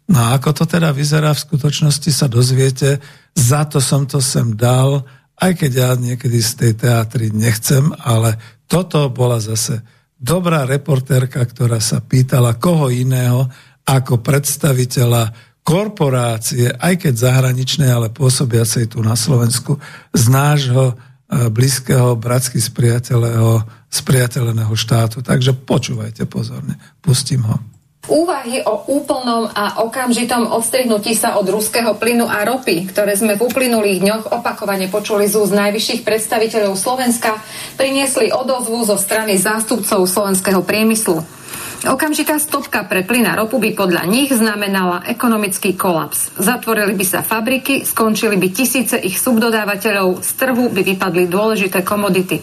No a ako to teda vyzerá v skutočnosti sa dozviete, za to som to sem dal, aj keď ja niekedy z tej teatry nechcem, ale toto bola zase dobrá reportérka, ktorá sa pýtala koho iného ako predstaviteľa korporácie, aj keď zahraničnej, ale pôsobiacej tu na Slovensku, z nášho e, blízkeho, bratsky spriateľeného štátu. Takže počúvajte pozorne. Pustím ho. Úvahy o úplnom a okamžitom odstrihnutí sa od ruského plynu a ropy, ktoré sme v uplynulých dňoch opakovane počuli z úst najvyšších predstaviteľov Slovenska, priniesli odozvu zo strany zástupcov slovenského priemyslu. Okamžitá stopka pre plyn a ropu by podľa nich znamenala ekonomický kolaps. Zatvorili by sa fabriky, skončili by tisíce ich subdodávateľov, z trhu by vypadli dôležité komodity.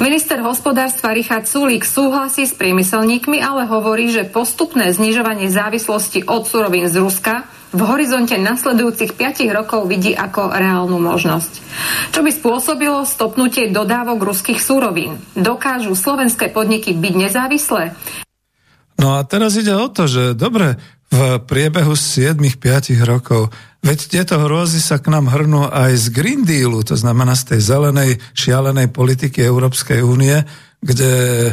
Minister hospodárstva Richard Sulík súhlasí s priemyselníkmi, ale hovorí, že postupné znižovanie závislosti od surovín z Ruska v horizonte nasledujúcich 5 rokov vidí ako reálnu možnosť. Čo by spôsobilo stopnutie dodávok ruských súrovín? Dokážu slovenské podniky byť nezávislé? No a teraz ide o to, že dobre, v priebehu 7-5 rokov, veď tieto hrôzy sa k nám hrnú aj z Green Dealu, to znamená z tej zelenej, šialenej politiky Európskej únie, kde e,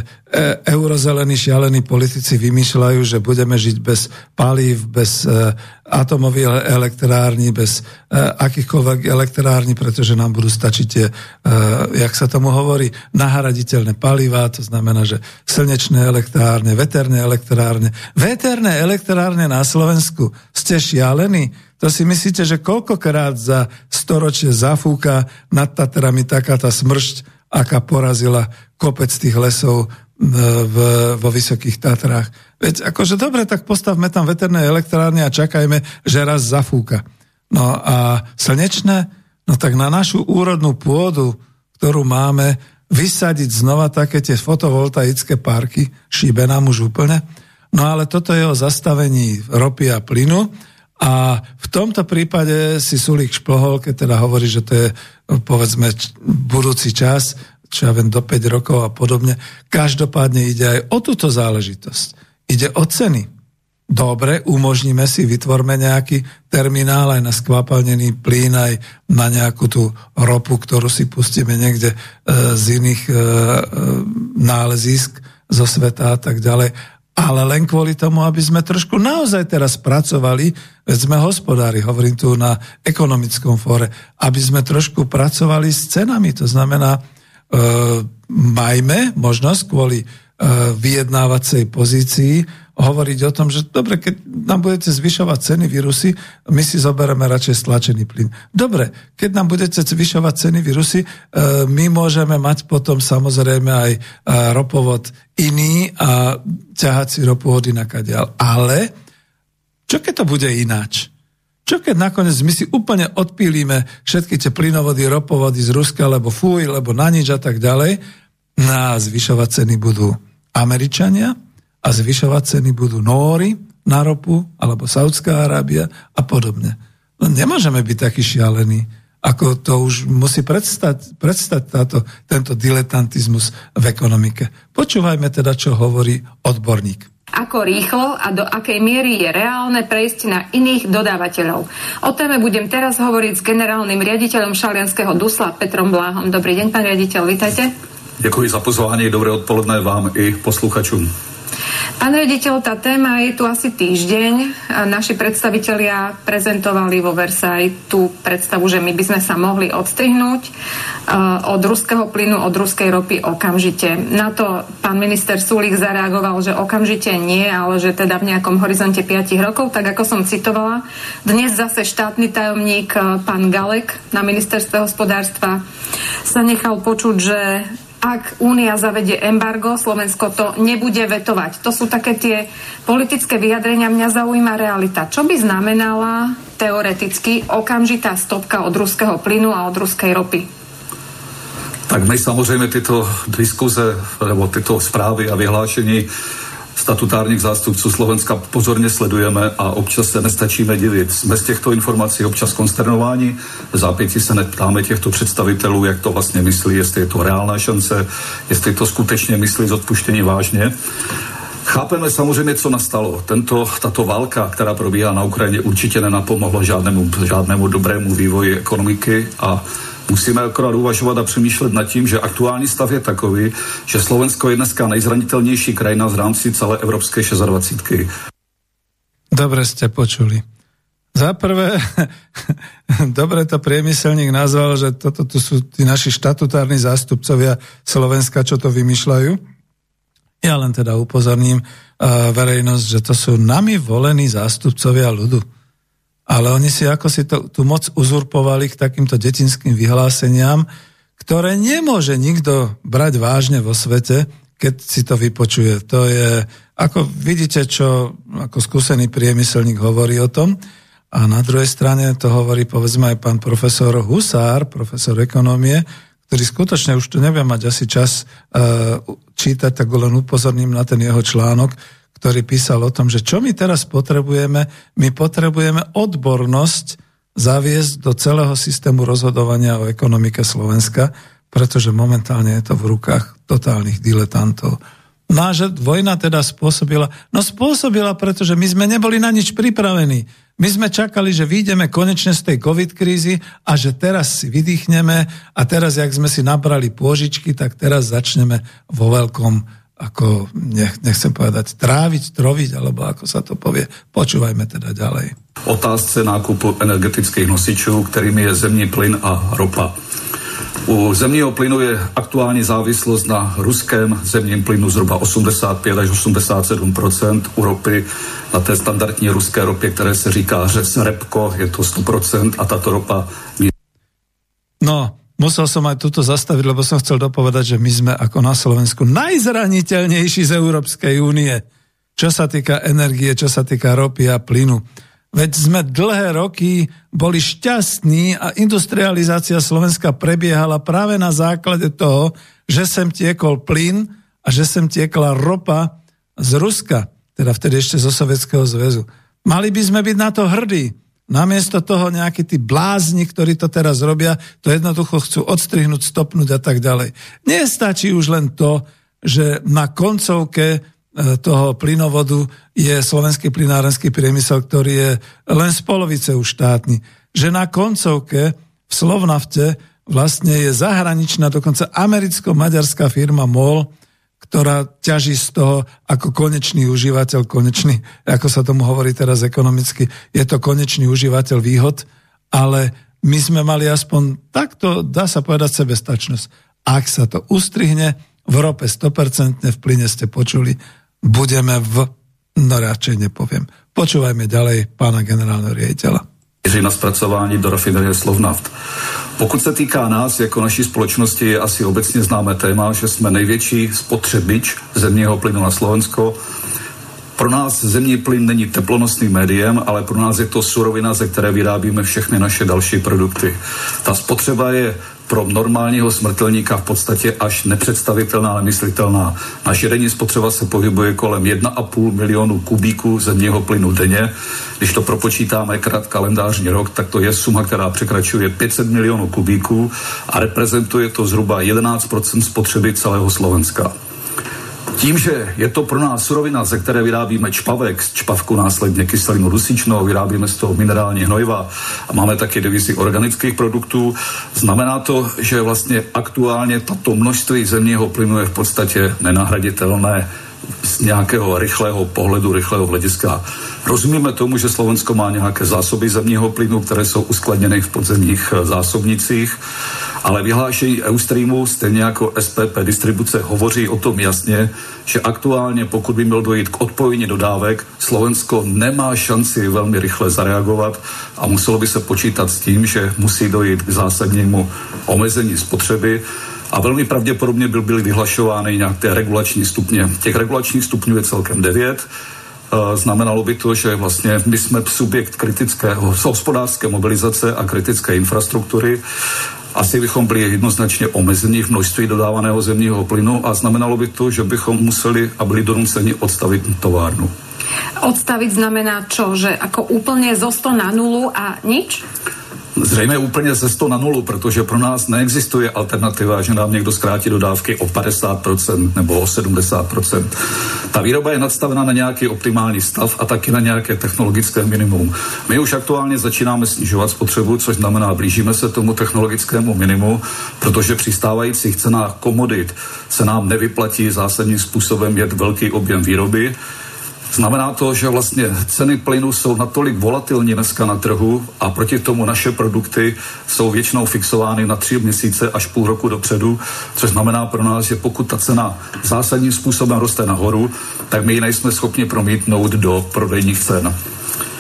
eurozelení šialení politici vymýšľajú, že budeme žiť bez palív, bez e, atomových elektrární, bez e, akýchkoľvek elektrární, pretože nám budú stačiť tie, jak sa tomu hovorí, nahraditeľné palivá, to znamená, že slnečné elektrárne, veterné elektrárne. Veterné elektrárne na Slovensku, ste šialení? To si myslíte, že koľkokrát za storočie zafúka nad Tatrami taká tá smršť, aká porazila kopec tých lesov v, vo Vysokých Tatrách. Veď akože dobre, tak postavme tam veterné elektrárne a čakajme, že raz zafúka. No a slnečné, no tak na našu úrodnú pôdu, ktorú máme, vysadiť znova také tie fotovoltaické parky, šíbe nám už úplne. No ale toto je o zastavení ropy a plynu a v tomto prípade si Sulík šplhol, keď teda hovorí, že to je povedzme budúci čas, čo ja viem, do 5 rokov a podobne. Každopádne ide aj o túto záležitosť. Ide o ceny. Dobre, umožníme si, vytvorme nejaký terminál aj na skvapalnený plyn, aj na nejakú tú ropu, ktorú si pustíme niekde e, z iných e, e, nálezísk zo sveta a tak ďalej ale len kvôli tomu, aby sme trošku naozaj teraz pracovali, veď sme hospodári, hovorím tu na ekonomickom fóre, aby sme trošku pracovali s cenami. To znamená, e, majme možnosť kvôli e, vyjednávacej pozícii hovoriť o tom, že dobre, keď nám budete zvyšovať ceny vírusy, my si zoberieme radšej stlačený plyn. Dobre, keď nám budete zvyšovať ceny vírusy, e, my môžeme mať potom samozrejme aj e, ropovod iný a ťahať si ropu od inakadiaľ. Ale čo keď to bude ináč? Čo keď nakoniec my si úplne odpílíme všetky tie plynovody, ropovody z Ruska, lebo fuj, lebo na nič a tak ďalej, na zvyšovať ceny budú Američania, a zvyšovať ceny budú Nóri na ropu, alebo Saudská Arábia a podobne. No nemôžeme byť takí šialení, ako to už musí predstať, predstať táto, tento diletantizmus v ekonomike. Počúvajme teda, čo hovorí odborník ako rýchlo a do akej miery je reálne prejsť na iných dodávateľov. O téme budem teraz hovoriť s generálnym riaditeľom Šalianského Dusla Petrom Bláhom. Dobrý deň, pán riaditeľ, vítajte. Děkuji za pozvání, dobré odpoledne vám i posluchačům. Pán rediteľ, tá téma je tu asi týždeň. Naši predstavitelia prezentovali vo Versailles tú predstavu, že my by sme sa mohli odstrihnúť uh, od ruského plynu, od ruskej ropy okamžite. Na to pán minister Sulík zareagoval, že okamžite nie, ale že teda v nejakom horizonte 5 rokov, tak ako som citovala. Dnes zase štátny tajomník uh, pán Galek na ministerstve hospodárstva sa nechal počuť, že ak Únia zavedie embargo, Slovensko to nebude vetovať. To sú také tie politické vyjadrenia. Mňa zaujíma realita. Čo by znamenala teoreticky okamžitá stopka od ruského plynu a od ruskej ropy? Tak my samozřejmě tyto diskuze nebo tyto zprávy a vyhlášení statutárních zástupců Slovenska pozorně sledujeme a občas se nestačíme divit. Jsme z těchto informací občas konsternováni, v zápětí se neptáme těchto představitelů, jak to vlastně myslí, jestli je to reálná šance, jestli to skutečně myslí z odpuštění vážně. Chápeme samozřejmě, co nastalo. Tento, tato válka, která probíhá na Ukrajině, určitě nenapomohla žádnému, žádnému dobrému vývoji ekonomiky a Musíme akorát uvažovat a přemýšlet nad tím, že aktuální stav je takový, že Slovensko je dneska nejzranitelnější krajina v rámci celé Evropské 26. Dobre ste počuli. Za prvé, [LAUGHS] dobre to priemyselník nazval, že toto tu sú tí naši štatutárni zástupcovia Slovenska, čo to vymýšľajú. Ja len teda upozorním uh, verejnosť, že to sú nami volení zástupcovia ľudu ale oni si ako si to, tú moc uzurpovali k takýmto detinským vyhláseniam, ktoré nemôže nikto brať vážne vo svete, keď si to vypočuje. To je, ako vidíte, čo ako skúsený priemyselník hovorí o tom. A na druhej strane to hovorí povedzme aj pán profesor Husár, profesor ekonomie, ktorý skutočne už tu neviem mať asi čas uh, čítať, tak len upozorním na ten jeho článok, ktorý písal o tom, že čo my teraz potrebujeme, my potrebujeme odbornosť zaviesť do celého systému rozhodovania o ekonomike Slovenska, pretože momentálne je to v rukách totálnych diletantov. No a že vojna teda spôsobila, no spôsobila, pretože my sme neboli na nič pripravení. My sme čakali, že vyjdeme konečne z tej covid krízy a že teraz si vydýchneme a teraz, jak sme si nabrali pôžičky, tak teraz začneme vo veľkom ako, nech, nechcem povedať, tráviť, troviť, alebo ako sa to povie. Počúvajme teda ďalej. Otázce nákupu energetických nosičů, kterými je zemní plyn a ropa. U zemního plynu je aktuální závislost na ruském zemním plynu zhruba 85 až 87 u ropy na té standardní ruské ropě, které se říká řez repko, je to 100% a tato ropa No, musel som aj túto zastaviť, lebo som chcel dopovedať, že my sme ako na Slovensku najzraniteľnejší z Európskej únie, čo sa týka energie, čo sa týka ropy a plynu. Veď sme dlhé roky boli šťastní a industrializácia Slovenska prebiehala práve na základe toho, že sem tiekol plyn a že sem tiekla ropa z Ruska, teda vtedy ešte zo Sovietskeho zväzu. Mali by sme byť na to hrdí. Namiesto toho nejakí tí blázni, ktorí to teraz robia, to jednoducho chcú odstrihnúť, stopnúť a tak ďalej. Nestačí už len to, že na koncovke e, toho plynovodu je slovenský plynárenský priemysel, ktorý je len z polovice už štátny. Že na koncovke v Slovnafte vlastne je zahraničná, dokonca americko-maďarská firma MOL, ktorá ťaží z toho ako konečný užívateľ, konečný, ako sa tomu hovorí teraz ekonomicky, je to konečný užívateľ výhod, ale my sme mali aspoň takto, dá sa povedať, sebestačnosť. Ak sa to ustrihne, v rope 100%, v plyne ste počuli, budeme v... No radšej nepoviem. Počúvajme ďalej pána generálneho riaditeľa. Na zpracování do rafinerie Slovnaft. Pokud se týká nás, jako naší společnosti, je asi obecně známé téma, že jsme největší spotřebič zemního plynu na Slovensko. Pro nás zemní plyn není teplonosným médiem, ale pro nás je to surovina, ze které vyrábíme všechny naše další produkty. Ta spotřeba je pro normálního smrtelníka v podstatě až nepředstavitelná, nemyslitelná. Naše denní spotřeba se pohybuje kolem 1,5 milionu kubíků zemního plynu denně. Když to propočítáme krát kalendářní rok, tak to je suma, která překračuje 500 milionů kubíků a reprezentuje to zhruba 11% spotřeby celého Slovenska. Tím, že je to pro nás surovina, ze které vyrábíme čpavek, z čpavku následně kyselinu dusičnou, vyrábíme z toho minerální hnojiva a máme taky divizi organických produktů, znamená to, že vlastně aktuálně tato množství zemního plynu je v podstatě nenahraditelné z nějakého rychlého pohledu, rychlého hlediska. Rozumíme tomu, že Slovensko má nějaké zásoby zemního plynu, které jsou uskladněny v podzemních eh, zásobnicích, ale vyhlášení Eustreamu, stejně jako SPP distribuce, hovoří o tom jasně, že aktuálně, pokud by mělo dojít k odpojení dodávek, Slovensko nemá šanci velmi rychle zareagovat a muselo by se počítat s tím, že musí dojít k zásadnímu omezení spotřeby a velmi pravděpodobně byl, byly vyhlašovány nějaké regulační stupně. Těch regulačních stupňů je celkem devět. E, Znamenalo by to, že vlastně my jsme subjekt kritického hospodářské mobilizace a kritické infrastruktury. Asi bychom byli jednoznačně omezeni v množství dodávaného zemního plynu a znamenalo by to, že bychom museli a byli donuceni odstavit továrnu. Odstaviť znamená čo? Že ako úplne zo 100 na nulu a nič? Zřejmě úplně ze 100 na nulu, protože pro nás neexistuje alternativa, že nám někdo zkrátí dodávky o 50% nebo o 70%. Ta výroba je nadstavena na nějaký optimální stav a taky na nějaké technologické minimum. My už aktuálně začínáme snižovat spotřebu, což znamená, blížíme se tomu technologickému minimu, protože při stávajících cenách komodit se nám nevyplatí zásadním způsobem jet velký objem výroby, Znamená to, že vlastně ceny plynu jsou natolik volatilní dneska na trhu a proti tomu naše produkty jsou většinou fixovány na tři měsíce až půl roku dopředu, což znamená pro nás, že pokud ta cena zásadním způsobem roste nahoru, tak my ji nejsme schopni promítnout do prodejních cen.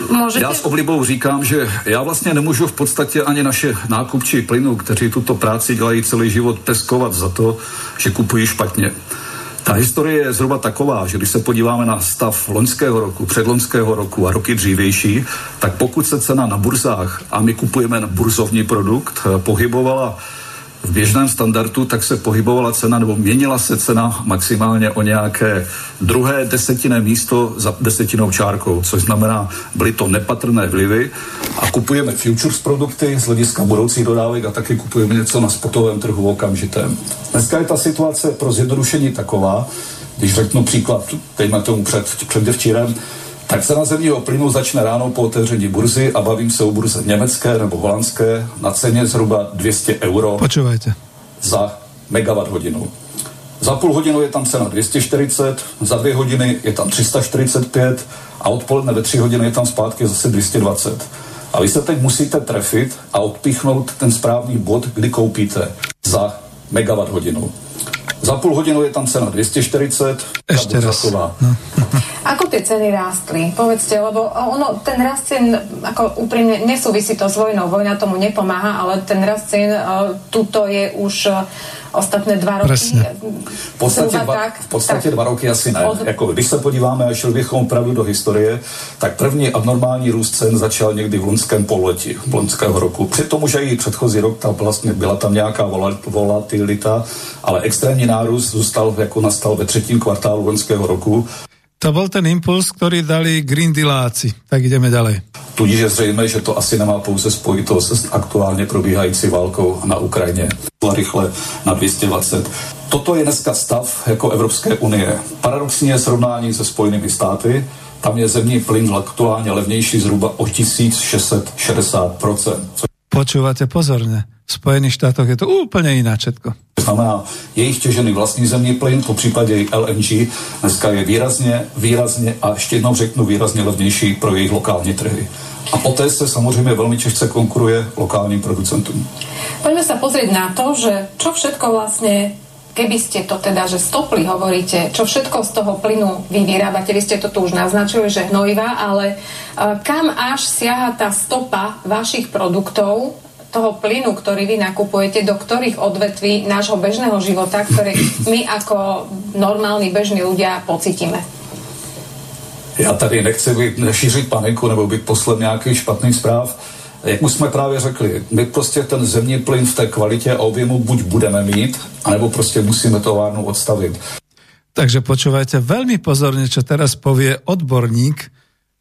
Môžete... Já s oblibou říkám, že já vlastně nemůžu v podstatě ani naše nákupčí plynu, kteří tuto práci dělají celý život, peskovat za to, že kupují špatně. Ta historie je zhruba taková, že když se podíváme na stav loňského roku, předloňského roku a roky dřívější, tak pokud se cena na burzách, a my kupujeme burzovní produkt, eh, pohybovala v běžném standardu, tak se pohybovala cena nebo měnila se cena maximálně o nějaké druhé desetinné místo za desetinou čárkou, což znamená, byly to nepatrné vlivy a kupujeme futures produkty z hlediska budoucích dodávek a taky kupujeme něco na spotovém trhu okamžitém. Dneska je ta situace pro zjednodušení taková, když řeknu příklad, dejme tomu před, předevčírem, tak cena zemního plynu začne ráno po otevření burzy a bavím se o burze německé nebo holandské na ceně zhruba 200 euro Počúvajte. za megawatt hodinu. Za půl hodinu je tam cena 240, za dvě hodiny je tam 345 a odpoledne ve tři hodiny je tam zpátky zase 220. A vy se teď musíte trefit a odpíchnout ten správný bod, kdy koupíte za megawatt hodinu. Za půl hodinu je tam cena 240, Ešte raz. No. [LAUGHS] Ako tie ceny rástli? Povedzte, lebo ono, ten rast cien, ako úprimne, nesúvisí to s vojnou, vojna tomu nepomáha, ale ten rast cien uh, tuto je už uh, ostatné dva roky. Presne. V podstatě, Zhruba dva, tak, v podstatě tak. dva roky asi ne. Od- Jako, když se podíváme a šli bychom opravdu do historie, tak první abnormální růst cen začal někdy v loňském pololetí loňského roku. Přitom, že i předchozí rok tam vlastně byla tam nějaká vola- volatilita, ale extrémní nárůst zůstal, jako nastal ve třetím kvartálu loňského roku. To bol ten impuls, ktorý dali Green Dealáci. Tak ideme ďalej. Tudíž je zřejmé, že to asi nemá pouze spojitost s aktuálně probíhající válkou na Ukrajině. Rychle na 220. Toto je dneska stav jako Evropské unie. Paradoxně srovnání se Spojenými státy, tam je zemní plyn aktuálně levnější zhruba o 1660%, což Počúvate pozorne. V Spojených štátoch je to úplne iná všetko. znamená jejich těžený vlastní zemní plyn, po případě i LNG, dneska je výrazně, výrazně a ještě jednou řeknu výrazně levnější pro jejich lokální trhy. A poté se samozřejmě velmi těžce konkuruje lokálním producentům. Poďme sa pozrieť na to, že čo všetko vlastne keby ste to teda, že stopli hovoríte, čo všetko z toho plynu vy vyrábate, vy ste to tu už naznačili, že hnojivá, ale uh, kam až siaha tá stopa vašich produktov, toho plynu, ktorý vy nakupujete, do ktorých odvetví nášho bežného života, ktoré my ako normálni bežní ľudia pocítime. Já tady nechci šířit paniku nebo být poslem nějakých špatných zpráv. Jak už jsme právě řekli, my prostě ten zemní plyn v té kvalitě a objemu buď budeme mít, anebo prostě musíme továrnu odstavit. Takže počúvajte veľmi pozorne, čo teraz povie odborník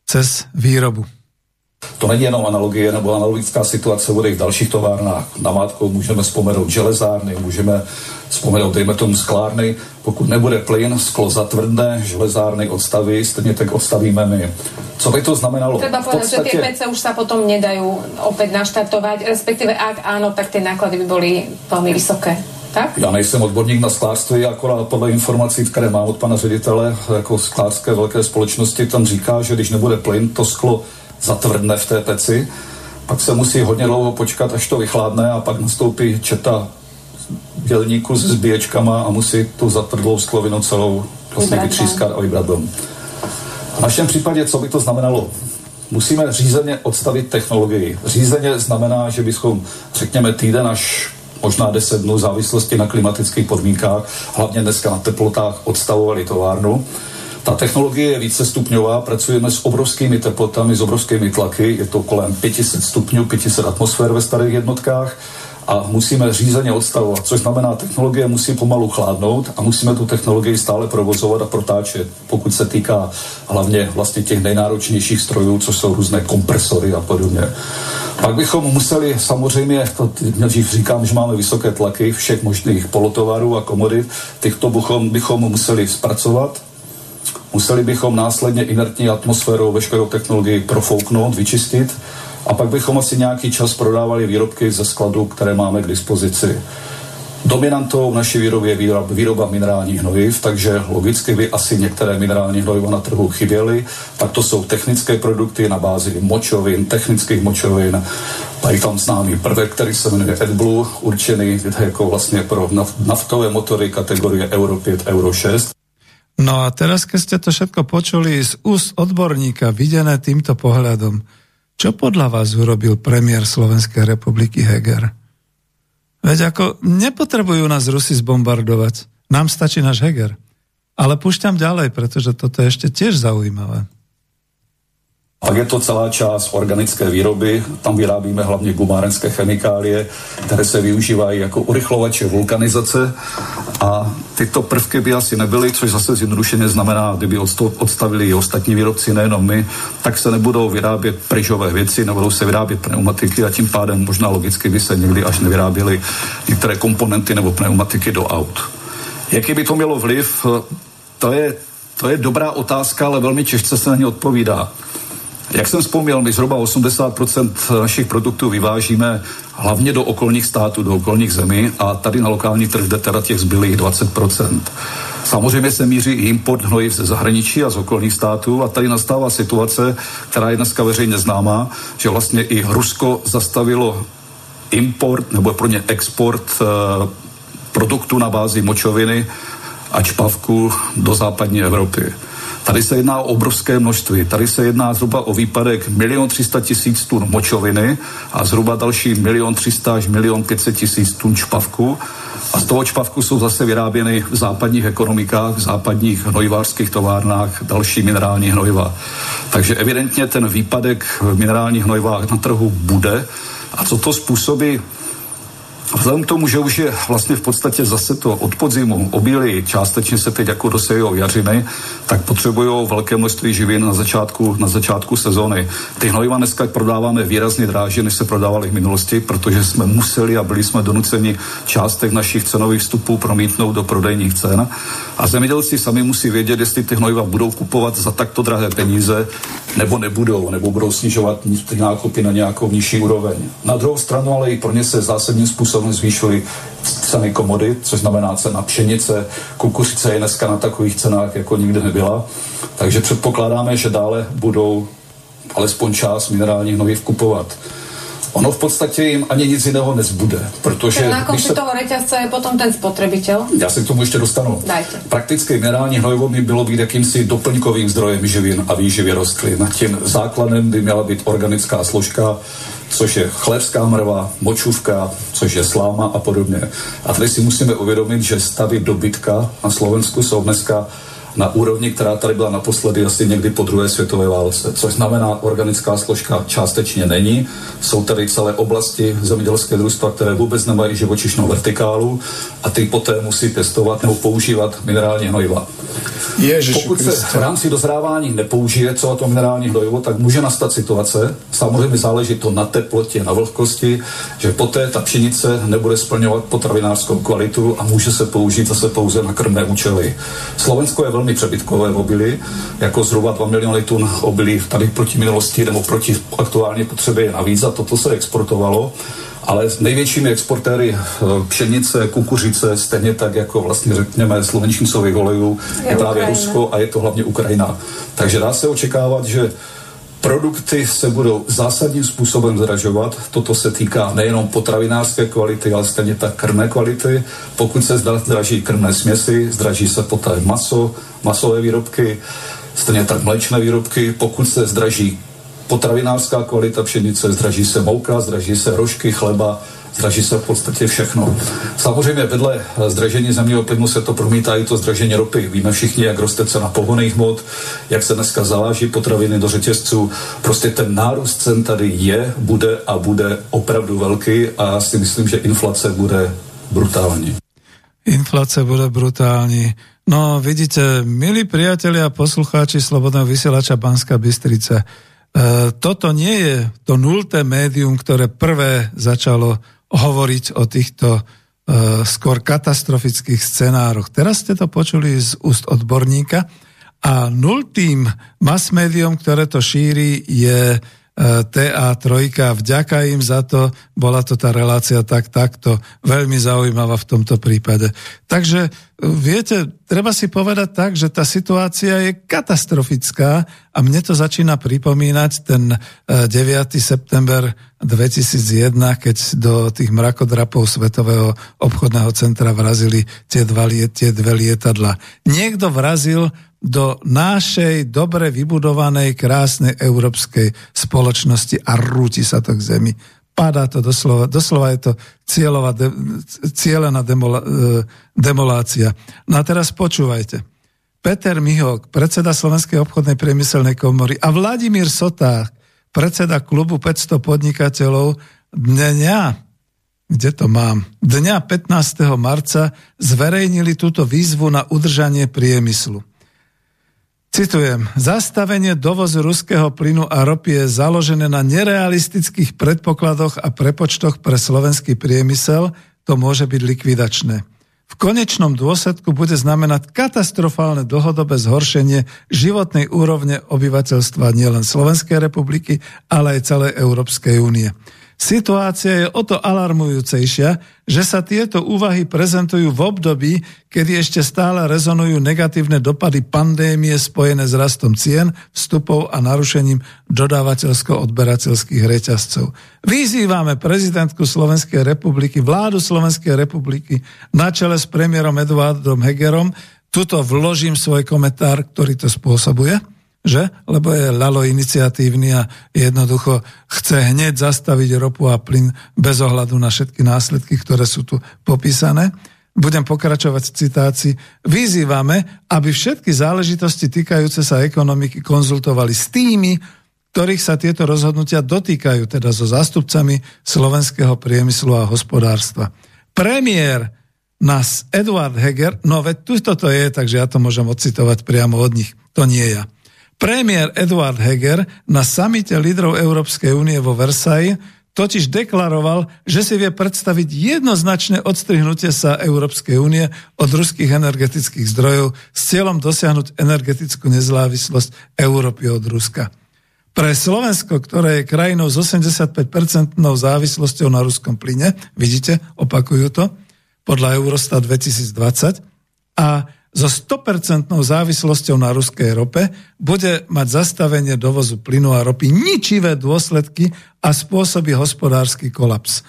cez výrobu. To není jenom analogie nebo analogická situace bude i v dalších továrnách. Na mátku můžeme vzpomenout železárny, můžeme vzpomenout, dejme tomu, sklárny. Pokud nebude plyn, sklo zatvrdne, železárny odstaví, stejně tak odstavíme my. Co by to znamenalo? Treba povedať, že tie PC už sa potom nedajú opäť naštartovať, respektíve ak áno, tak tie náklady by boli veľmi vysoké. Tak? Já nejsem odborník na sklářství, akorát podle informací, které mám od pana ředitele jako sklářské velké společnosti, tam říká, že když nebude plyn, to sklo zatvrdne v té peci, pak se musí hodně dlouho počkat, až to vychládne a pak nastoupí četa dělníků s zbíječkama a musí tu zatvrdlou sklovinu celou vlastně vytřískat a vybrat ven. V našem případě, co by to znamenalo? Musíme řízeně odstavit technologii. Řízeně znamená, že bychom, řekněme, týden až možná 10 dnů v závislosti na klimatických podmínkách, hlavně dneska na teplotách, odstavovali továrnu. Ta technologie je vícestupňová, pracujeme s obrovskými teplotami, s obrovskými tlaky, je to kolem 500 stupňů, 500 atmosfér ve starých jednotkách a musíme řízeně odstavovat, což znamená, technologie musí pomalu chladnout a musíme tu technologii stále provozovat a protáčet, pokud se týká hlavně vlastně těch nejnáročnějších strojů, což jsou různé kompresory a podobně. Pak bychom museli samozřejmě, to nejdřív říkám, že máme vysoké tlaky všech možných polotovarů a komodit, těchto bychom, bychom museli zpracovat, museli bychom následně inertní atmosférou veškerou technologii profouknout, vyčistit a pak bychom asi nějaký čas prodávali výrobky ze skladu, které máme k dispozici. Dominantou v naší výrobě je výroba, výroba minerálních hnojiv, takže logicky by asi některé minerální hnojiva na trhu chyběly. Pak to jsou technické produkty na bázi močovin, technických močovin. Mají tam známý prvek, který se jmenuje AdBlue, určený jako vlastně pro naf- naftové motory kategorie Euro 5, Euro 6. No a teraz, keď ste to všetko počuli z úst odborníka, videné týmto pohľadom, čo podľa vás urobil premiér Slovenskej republiky Heger? Veď ako nepotrebujú nás Rusi zbombardovať. Nám stačí náš Heger. Ale púšťam ďalej, pretože toto je ešte tiež zaujímavé. Pak je to celá část organické výroby, tam vyrábíme hlavně gumárenské chemikálie, které se využívají jako urychlovače vulkanizace a tyto prvky by asi nebyly, což zase zjednodušeně znamená, kdyby odstavili i ostatní výrobci, nejenom my, tak se nebudou vyrábět pryžové věci, nebudou se vyrábět pneumatiky a tím pádem možná logicky by se někdy až nevyráběly některé komponenty nebo pneumatiky do aut. Jaký by to mělo vliv? To je To je dobrá otázka, ale velmi těžce se na ně odpovídá. Jak jsem vzpomněl, my zhruba 80% našich produktů vyvážíme hlavně do okolních států, do okolních zemí a tady na lokální trh jde teda těch zbylých 20%. Samozřejmě se míří i import hnojiv ze zahraničí a z okolních států a tady nastává situace, která je dneska veřejně známá, že vlastně i Rusko zastavilo import nebo pro ně export eh, produktů na bázi močoviny a čpavku do západní Evropy. Tady se jedná o obrovské množství. Tady se jedná zhruba o výpadek 1 300 tisíc tun močoviny a zhruba další 1 300 až 1 500 tisíc tun čpavku. A z toho čpavku jsou zase vyráběny v západních ekonomikách, v západních hnojivářských továrnách další minerální hnojiva. Takže evidentně ten výpadek v minerálních hnojivách na trhu bude. A co to způsobí? Vzhledem k tomu, že už je vlastně v podstatě zase to od podzimu obilí, částečně se teď jako dosejou jařiny, tak potřebují velké množství živin na začátku, na začátku sezóny. Ty hnojiva dneska prodáváme výrazně dráže, než se prodávaly v minulosti, protože jsme museli a byli jsme donuceni částek našich cenových vstupů promítnout do prodejních cen. A zemědělci sami musí vědět, jestli ty hnojiva budou kupovat za takto drahé peníze, nebo nebudou, nebo budou snižovat ty nákupy na nějakou nižší úroveň. Na druhou stranu ale i pro ně se zásadním způsobem zvýšily ceny komodit, což znamená cena pšenice, kukuřice je dneska na takových cenách, jako nikdy nebyla. Takže předpokládáme, že dále budou alespoň část minerálních hnojiv kupovat. Ono v podstatě jim ani nic jiného nezbude, protože... Ten na když konci se- toho reťazca je potom ten spotřebitel. já se k tomu ještě dostanu. Dajte. Prakticky minerální hnojivo by bylo být jakýmsi doplňkovým zdrojem živin a výživy rostlin. Tím základem by měla být organická složka, což je chlebská mrva, močůvka, což je sláma a podobně. A tady si musíme uvědomit, že stavy dobytka na Slovensku jsou dneska na úrovni, která tady byla naposledy asi někdy po druhé světové válce, což znamená, organická složka částečně není. Jsou tady celé oblasti zemědělské družstva, které vůbec nemají živočišnou vertikálu a ty poté musí pěstovat nebo používat minerální hnojiva. Ježiši Pokud se v rámci dozrávání nepoužije celé to minerální hnojivo, tak může nastat situace, samozřejmě záleží to na teplotě, na vlhkosti, že poté ta pšenice nebude splňovat potravinářskou kvalitu a může se použít zase pouze na krmné účely. Slovensko je velmi přebytkové v obilí, jako zhruba 2 miliony tun obilí tady proti minulosti nebo proti aktuální potřebě je navíc a toto se exportovalo. Ale s největšími exportéry eh, pšenice, kukuřice, stejně tak jako vlastně řekněme slovenčincových olejů, je, Je právě. Rusko a je to hlavně Ukrajina. Takže dá se očekávat, že produkty se budou zásadním způsobem zdražovat. Toto se týká nejenom potravinářské kvality, ale stejně tak krmné kvality. Pokud se zdra- zdraží krmné směsi, zdraží se poté maso, masové výrobky, stejně tak mléčné výrobky. Pokud se zdraží potravinářská kvalita pšenice, zdraží se mouka, zdraží se rožky, chleba, zdraží se v podstatě všechno. Samozřejmě vedle eh, zdražení zemního plynu se to promítá i to zdražení ropy. Víme všichni, jak roste cena pohonných hmot, jak se dneska zaváží potraviny do řetězců. Prostě ten nárůst cen tady je, bude a bude opravdu velký a já si myslím, že inflace bude brutální. Inflácia bude brutální. No, vidíte, milí priatelia a poslucháči Slobodného vysielača Banska Bystrica, e, toto nie je to nulté médium, ktoré prvé začalo hovoriť o týchto e, skôr katastrofických scenároch. Teraz ste to počuli z úst odborníka a nultým mass médium, ktoré to šíri, je TA3. Vďaka im za to, bola to tá relácia tak takto veľmi zaujímavá v tomto prípade. Takže viete, treba si povedať tak, že tá situácia je katastrofická a mne to začína pripomínať ten e, 9. september 2001, keď do tých mrakodrapov Svetového obchodného centra vrazili tie, dva, tie dve lietadla. Niekto vrazil do našej dobre vybudovanej, krásnej európskej spoločnosti a rúti sa to k zemi. Padá to doslova, doslova je to cieľová, de, cieľená demola, e, demolácia. No a teraz počúvajte. Peter Mihok, predseda Slovenskej obchodnej priemyselnej komory a Vladimír Soták, predseda klubu 500 podnikateľov dňa, kde to mám, dňa 15. marca zverejnili túto výzvu na udržanie priemyslu. Citujem, zastavenie dovozu ruského plynu a ropy je založené na nerealistických predpokladoch a prepočtoch pre slovenský priemysel, to môže byť likvidačné. v konečnom dôsledku bude znamenať katastrofálne dlhodobé zhoršenie životnej úrovne obyvateľstva nielen Slovenskej republiky, ale aj celej Európskej únie. Situácia je o to alarmujúcejšia, že sa tieto úvahy prezentujú v období, kedy ešte stále rezonujú negatívne dopady pandémie spojené s rastom cien, vstupov a narušením dodávateľsko-odberateľských reťazcov. Vyzývame prezidentku Slovenskej republiky, vládu Slovenskej republiky na čele s premiérom Eduardom Hegerom, tuto vložím svoj komentár, ktorý to spôsobuje – že? Lebo je Lalo iniciatívny a jednoducho chce hneď zastaviť ropu a plyn bez ohľadu na všetky následky, ktoré sú tu popísané. Budem pokračovať v citácii. Vyzývame, aby všetky záležitosti týkajúce sa ekonomiky konzultovali s tými, ktorých sa tieto rozhodnutia dotýkajú, teda so zástupcami slovenského priemyslu a hospodárstva. Premiér nás Eduard Heger, no veď tu toto je, takže ja to môžem ocitovať priamo od nich, to nie ja. Premiér Eduard Heger na samite lídrov Európskej únie vo Versailles totiž deklaroval, že si vie predstaviť jednoznačné odstrihnutie sa Európskej únie od ruských energetických zdrojov s cieľom dosiahnuť energetickú nezávislosť Európy od Ruska. Pre Slovensko, ktoré je krajinou s 85-percentnou závislosťou na ruskom plyne, vidíte, opakujú to, podľa Eurostat 2020, a so 100% závislosťou na ruskej rope bude mať zastavenie dovozu plynu a ropy ničivé dôsledky a spôsobí hospodársky kolaps.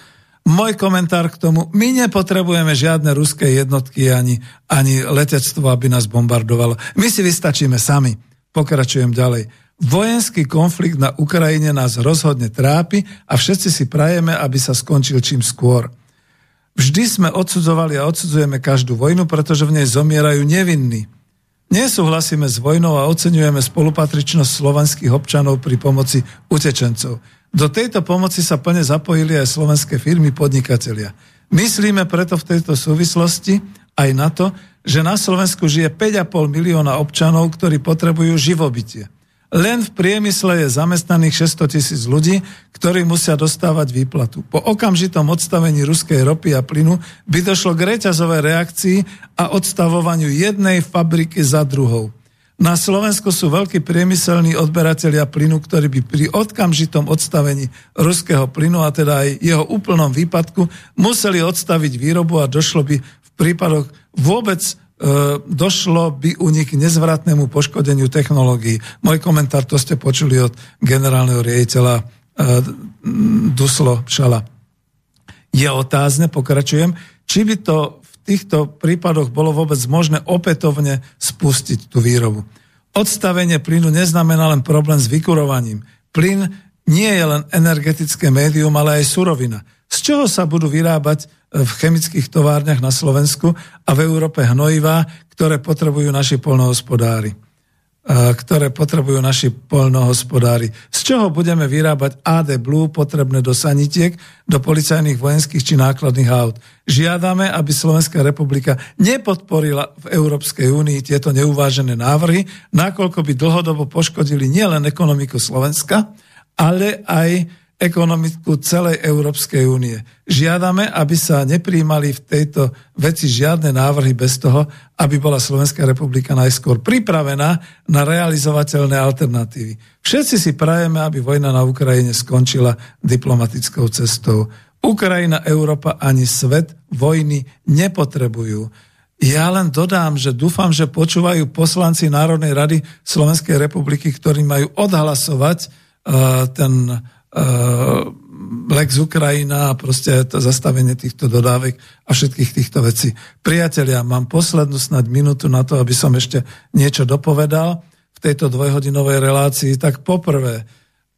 Môj komentár k tomu, my nepotrebujeme žiadne ruské jednotky ani, ani letectvo, aby nás bombardovalo. My si vystačíme sami. Pokračujem ďalej. Vojenský konflikt na Ukrajine nás rozhodne trápi a všetci si prajeme, aby sa skončil čím skôr. Vždy sme odsudzovali a odsudzujeme každú vojnu, pretože v nej zomierajú nevinní. Nesúhlasíme s vojnou a oceňujeme spolupatričnosť slovenských občanov pri pomoci utečencov. Do tejto pomoci sa plne zapojili aj slovenské firmy podnikatelia. Myslíme preto v tejto súvislosti aj na to, že na Slovensku žije 5,5 milióna občanov, ktorí potrebujú živobytie. Len v priemysle je zamestnaných 600 tisíc ľudí, ktorí musia dostávať výplatu. Po okamžitom odstavení ruskej ropy a plynu by došlo k reťazovej reakcii a odstavovaniu jednej fabriky za druhou. Na Slovensku sú veľkí priemyselní odberatelia plynu, ktorí by pri okamžitom odstavení ruského plynu, a teda aj jeho úplnom výpadku, museli odstaviť výrobu a došlo by v prípadoch vôbec došlo by u nich k nezvratnému poškodeniu technológií. Môj komentár to ste počuli od generálneho riaditeľa e, Duslo Šala. Je otázne, pokračujem, či by to v týchto prípadoch bolo vôbec možné opätovne spustiť tú výrobu. Odstavenie plynu neznamená len problém s vykurovaním. Plyn nie je len energetické médium, ale aj surovina. Z čoho sa budú vyrábať v chemických továrniach na Slovensku a v Európe hnojivá, ktoré potrebujú naši polnohospodári ktoré potrebujú naši polnohospodári. Z čoho budeme vyrábať AD Blue potrebné do sanitiek, do policajných vojenských či nákladných aut. Žiadame, aby Slovenská republika nepodporila v Európskej únii tieto neuvážené návrhy, nakoľko by dlhodobo poškodili nielen ekonomiku Slovenska, ale aj ekonomiku celej Európskej únie. Žiadame, aby sa nepríjmali v tejto veci žiadne návrhy bez toho, aby bola Slovenská republika najskôr pripravená na realizovateľné alternatívy. Všetci si prajeme, aby vojna na Ukrajine skončila diplomatickou cestou. Ukrajina, Európa ani svet vojny nepotrebujú. Ja len dodám, že dúfam, že počúvajú poslanci Národnej rady Slovenskej republiky, ktorí majú odhlasovať uh, ten Lex Ukrajina a proste to zastavenie týchto dodávek a všetkých týchto vecí. Priatelia, mám poslednú snad minútu na to, aby som ešte niečo dopovedal v tejto dvojhodinovej relácii. Tak poprvé,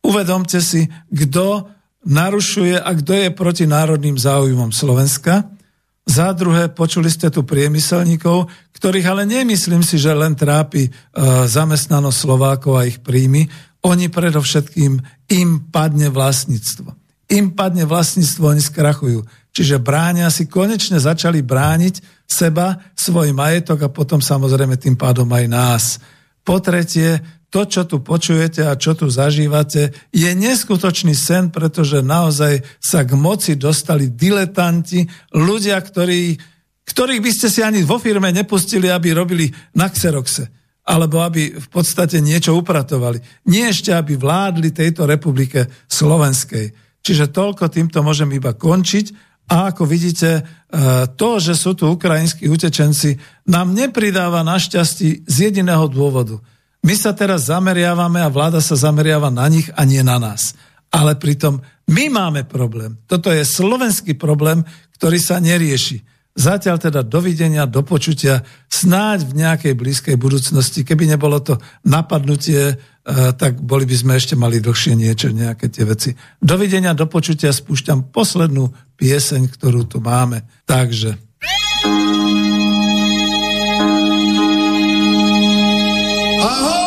uvedomte si, kto narušuje a kto je proti národným záujmom Slovenska. Za druhé, počuli ste tu priemyselníkov, ktorých ale nemyslím si, že len trápi uh, zamestnanosť Slovákov a ich príjmy, oni predovšetkým, im padne vlastníctvo. Im padne vlastníctvo, oni skrachujú. Čiže bránia si, konečne začali brániť seba, svoj majetok a potom samozrejme tým pádom aj nás. Po tretie, to, čo tu počujete a čo tu zažívate, je neskutočný sen, pretože naozaj sa k moci dostali diletanti, ľudia, ktorí ktorých by ste si ani vo firme nepustili, aby robili na Xeroxe alebo aby v podstate niečo upratovali. Nie ešte, aby vládli tejto republike slovenskej. Čiže toľko týmto môžem iba končiť. A ako vidíte, e, to, že sú tu ukrajinskí utečenci, nám nepridáva našťastí z jediného dôvodu. My sa teraz zameriavame a vláda sa zameriava na nich a nie na nás. Ale pritom my máme problém. Toto je slovenský problém, ktorý sa nerieši. Zatiaľ teda dovidenia, do počutia, snáď v nejakej blízkej budúcnosti. Keby nebolo to napadnutie, eh, tak boli by sme ešte mali dlhšie niečo, nejaké tie veci. Dovidenia, do počutia, spúšťam poslednú pieseň, ktorú tu máme. Takže... Ahoj!